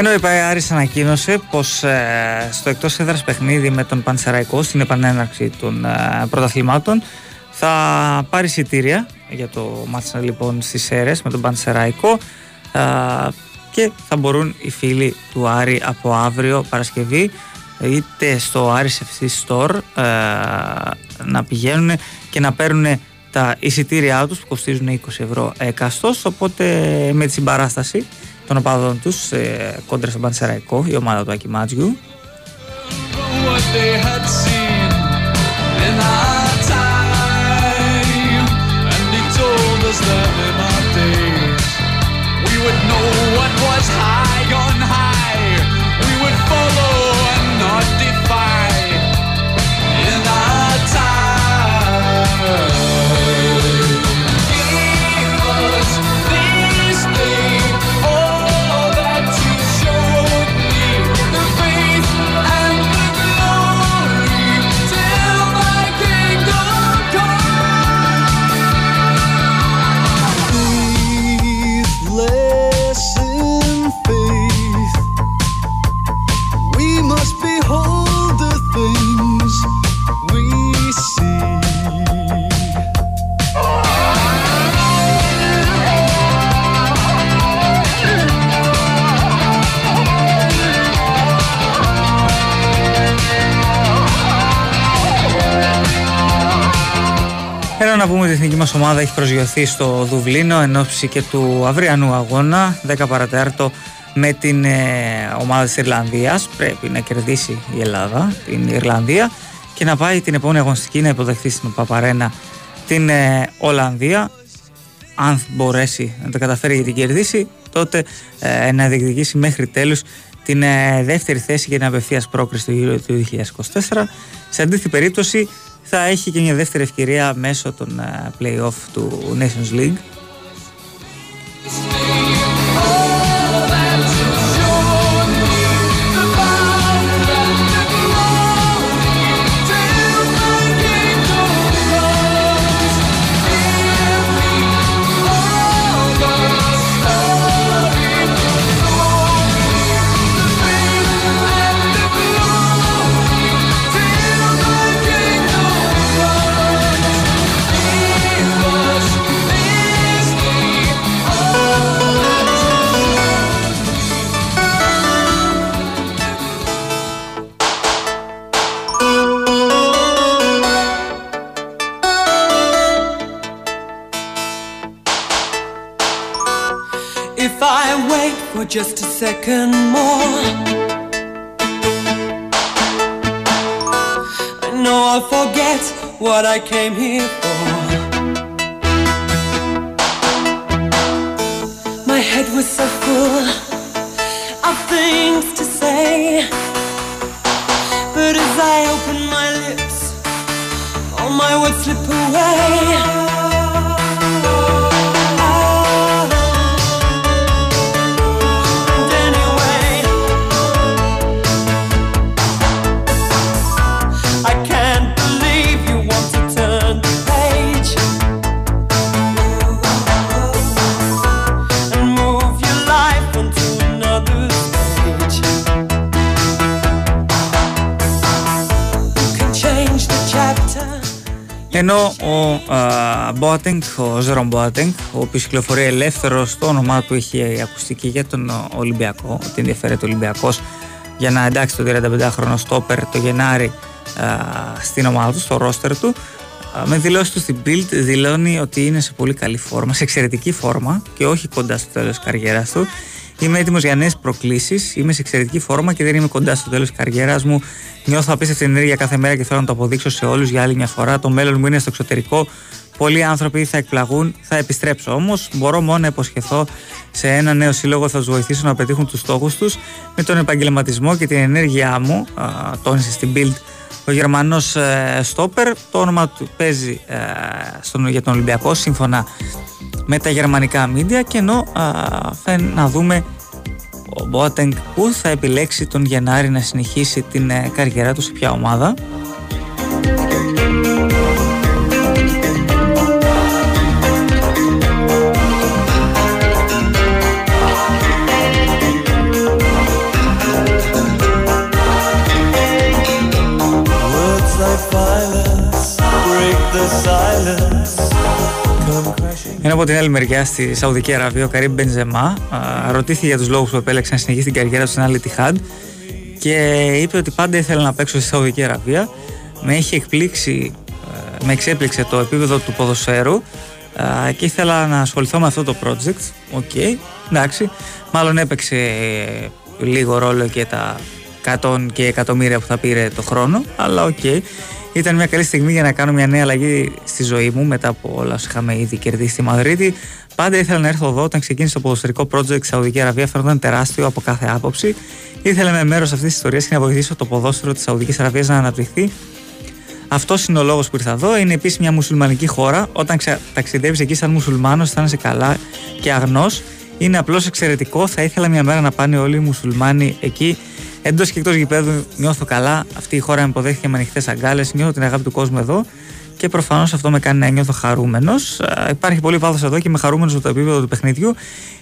Ενώ η Άρης ανακοίνωσε πως ε, στο εκτός έδρας παιχνίδι με τον Πανσεραϊκό στην επανέναρξη των ε, πρωταθλημάτων θα πάρει εισιτήρια για το μάτς λοιπόν στις ΣΕΡΕΣ με τον Πανσεραϊκό ε, και θα μπορούν οι φίλοι του Άρη από αύριο Παρασκευή είτε στο Άρης FC Store ε, να πηγαίνουν και να παίρνουν τα εισιτήριά τους που κοστίζουν 20 ευρώ εκαστός οπότε με τη συμπαράσταση οι ομάδε τους κόντρα σε έναν καράτο. Και το πόσο. Να πούμε ότι η εθνική μας ομάδα έχει προσγειωθεί στο Δουβλίνο εν ώψη και του αυριανού αγώνα 10 παρατέταρτο με την ε, ομάδα της Ιρλανδίας. Πρέπει να κερδίσει η Ελλάδα την Ιρλανδία και να πάει την επόμενη αγωνιστική να υποδεχθεί στην Παπαρένα την ε, Ολλανδία. Αν μπορέσει να τα καταφέρει και την κερδίσει τότε ε, να διεκδικήσει μέχρι τέλους την ε, δεύτερη θέση για την απευθείας πρόκριση του Euro του 2024 σε αντίθετη περίπτωση θα έχει και μια δεύτερη ευκαιρία μέσω των ε, play-off του Nations League just a second more, I know I'll forget what I came here for. Μπότεγκ, ο Ζερον Μπότεγκ, ο οποίος κυκλοφορεί ελεύθερος, το όνομά του έχει ακουστική για τον Ολυμπιακό, ότι ενδιαφέρεται ο Ολυμπιακός για να εντάξει τον 35χρονο στόπερ το Γενάρη α, στην ομάδα του, στο ρόστερ του. Α, Με δηλώσεις του στην Bild δηλώνει ότι είναι σε πολύ καλή φόρμα, σε εξαιρετική φόρμα και όχι κοντά στο τέλος της καριέρας του. Είμαι έτοιμος για νέες προκλήσεις. Είμαι σε εξαιρετική φόρμα και δεν είμαι κοντά στο τέλος της καριέρας μου. Νιώθω απίστευτη ενέργεια κάθε μέρα και θέλω να το αποδείξω σε όλους για άλλη μια φορά. Το μέλλον μου είναι στο εξωτερικό. Πολλοί άνθρωποι θα εκπλαγούν, θα επιστρέψω όμως. Μπορώ μόνο να υποσχεθώ σε ένα νέο σύλλογο θα τους βοηθήσω να πετύχουν τους στόχους τους με τον επαγγελματισμό και την ενέργειά μου. Α, τόνισε στην Bild ο Γερμανός στόπερ. Το όνομα του παίζει ε, στον, για τον Ολυμπιακό σύμφωνα με τα γερμανικά μίντια και ενώ α, θα να δούμε ο Μπότεγκ που θα επιλέξει τον Γενάρη να συνεχίσει την ε, καριέρα του σε ποια ομάδα. Ενώ από την άλλη μεριά στη Σαουδική Αραβία ο Καρίμ Μπενζεμά α, ρωτήθηκε για τους λόγους που επέλεξε να συνεχίσει την καριέρα του στην Αλ Ιτιχάντ και είπε ότι πάντα ήθελε να παίξω στη Σαουδική Αραβία. Με έχει εκπλήξει, ε, με εξέπληξε το επίπεδο του ποδοσφαίρου α, και ήθελα να ασχοληθώ με αυτό το project. Οκ, εντάξει. Μάλλον έπαιξε ε, λίγο ρόλο και τα 100 και εκατομμύρια που θα πήρε το χρόνο, αλλά οκ. Ήταν μια καλή στιγμή για να κάνω μια νέα αλλαγή στη ζωή μου μετά από όλα όσα είχαμε ήδη κερδίσει στη Μαδρίτη. Πάντα ήθελα να έρθω εδώ όταν ξεκίνησε το ποδοσφαιρικό project στη Σαουδική Αραβία. Φαίνονταν τεράστιο από κάθε άποψη. Ήθελα με μέρος αυτής της ιστορίας και να βοηθήσω το ποδόσφαιρο της Σαουδικής Αραβίας να αναπτυχθεί. Αυτός είναι ο λόγος που ήρθα εδώ. Είναι επίσης μια μουσουλμανική χώρα. Όταν ταξιδεύεις εκεί σαν μουσουλμάνος, αισθάνεσαι καλά και αγνός. Είναι απλώς εξαιρετικό. Θα ήθελα μια μέρα να πάνε όλοι οι μουσουλμάνοι εκεί. Εντός και εκτός γηπέδου νιώθω καλά. Αυτή η χώρα με υποδέχθηκε με ανοιχτές αγκάλες. Νιώθω την αγάπη του κόσμου εδώ. Και προφανώς αυτό με κάνει να νιώθω χαρούμενος. Υπάρχει πολύ πάθο εδώ και είμαι χαρούμενος με το επίπεδο του παιχνιδιού.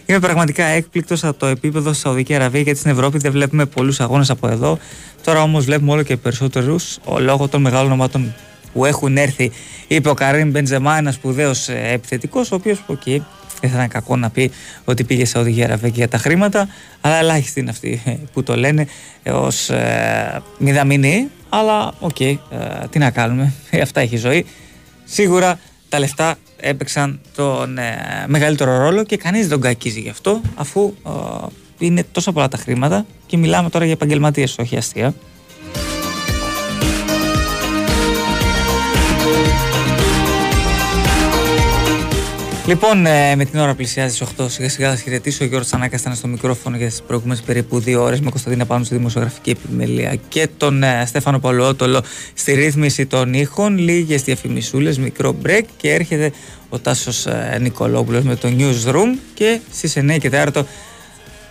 Είμαι πραγματικά έκπληκτος από το επίπεδο στη Σαουδική Αραβία γιατί στην Ευρώπη δεν βλέπουμε πολλούς αγώνες από εδώ. Τώρα όμως βλέπουμε όλο και περισσότερους λόγω των μεγάλων ομάδων που έχουν έρθει. Είπε ο Καρίμ Μπενζεμά, ένας σπουδαίος επιθετικός, ο οποίος, οκ, δεν θα ήταν κακό να πει ότι πήγε σε Σαουδική Αραβία και για τα χρήματα, αλλά ελάχιστοι είναι αυτοί που το λένε ως ε, μηδαμινοί. Αλλά οκ, ε, τι να κάνουμε, αυτά έχει η ζωή. Σίγουρα τα λεφτά έπαιξαν τον ε, μεγαλύτερο ρόλο και κανείς δεν τον κακίζει γι' αυτό, αφού ε, είναι τόσα πολλά τα χρήματα και μιλάμε τώρα για επαγγελματίες, όχι αστεία. Λοιπόν, ε, με την ώρα πλησιάζει στις 8, σιγά σιγά θα σας χαιρετήσω. Ο Γιώργος Τσανάκας ήταν στο μικρόφωνο για τις προηγούμενες περίπου δύο ώρες με Κωνσταντίνα πάνω στη δημοσιογραφική επιμελία και τον ε, Στέφανο Παλαιότολο στη ρύθμιση των ήχων. Λίγες διαφημισούλες, μικρό break και έρχεται ο Τάσος ε, Νικολόπουλος με το Newsroom και στις 9 και 4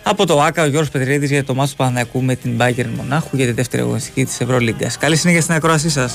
από το ΆΚΑ ο Γιώργος Πετρίδης για το μάτς του Παναθηναϊκού με την Bayern Μονάχου για τη δεύτερη αγωνιστική της Ευρωλίγκας. Καλή συνέχεια στην ακρόασή σας.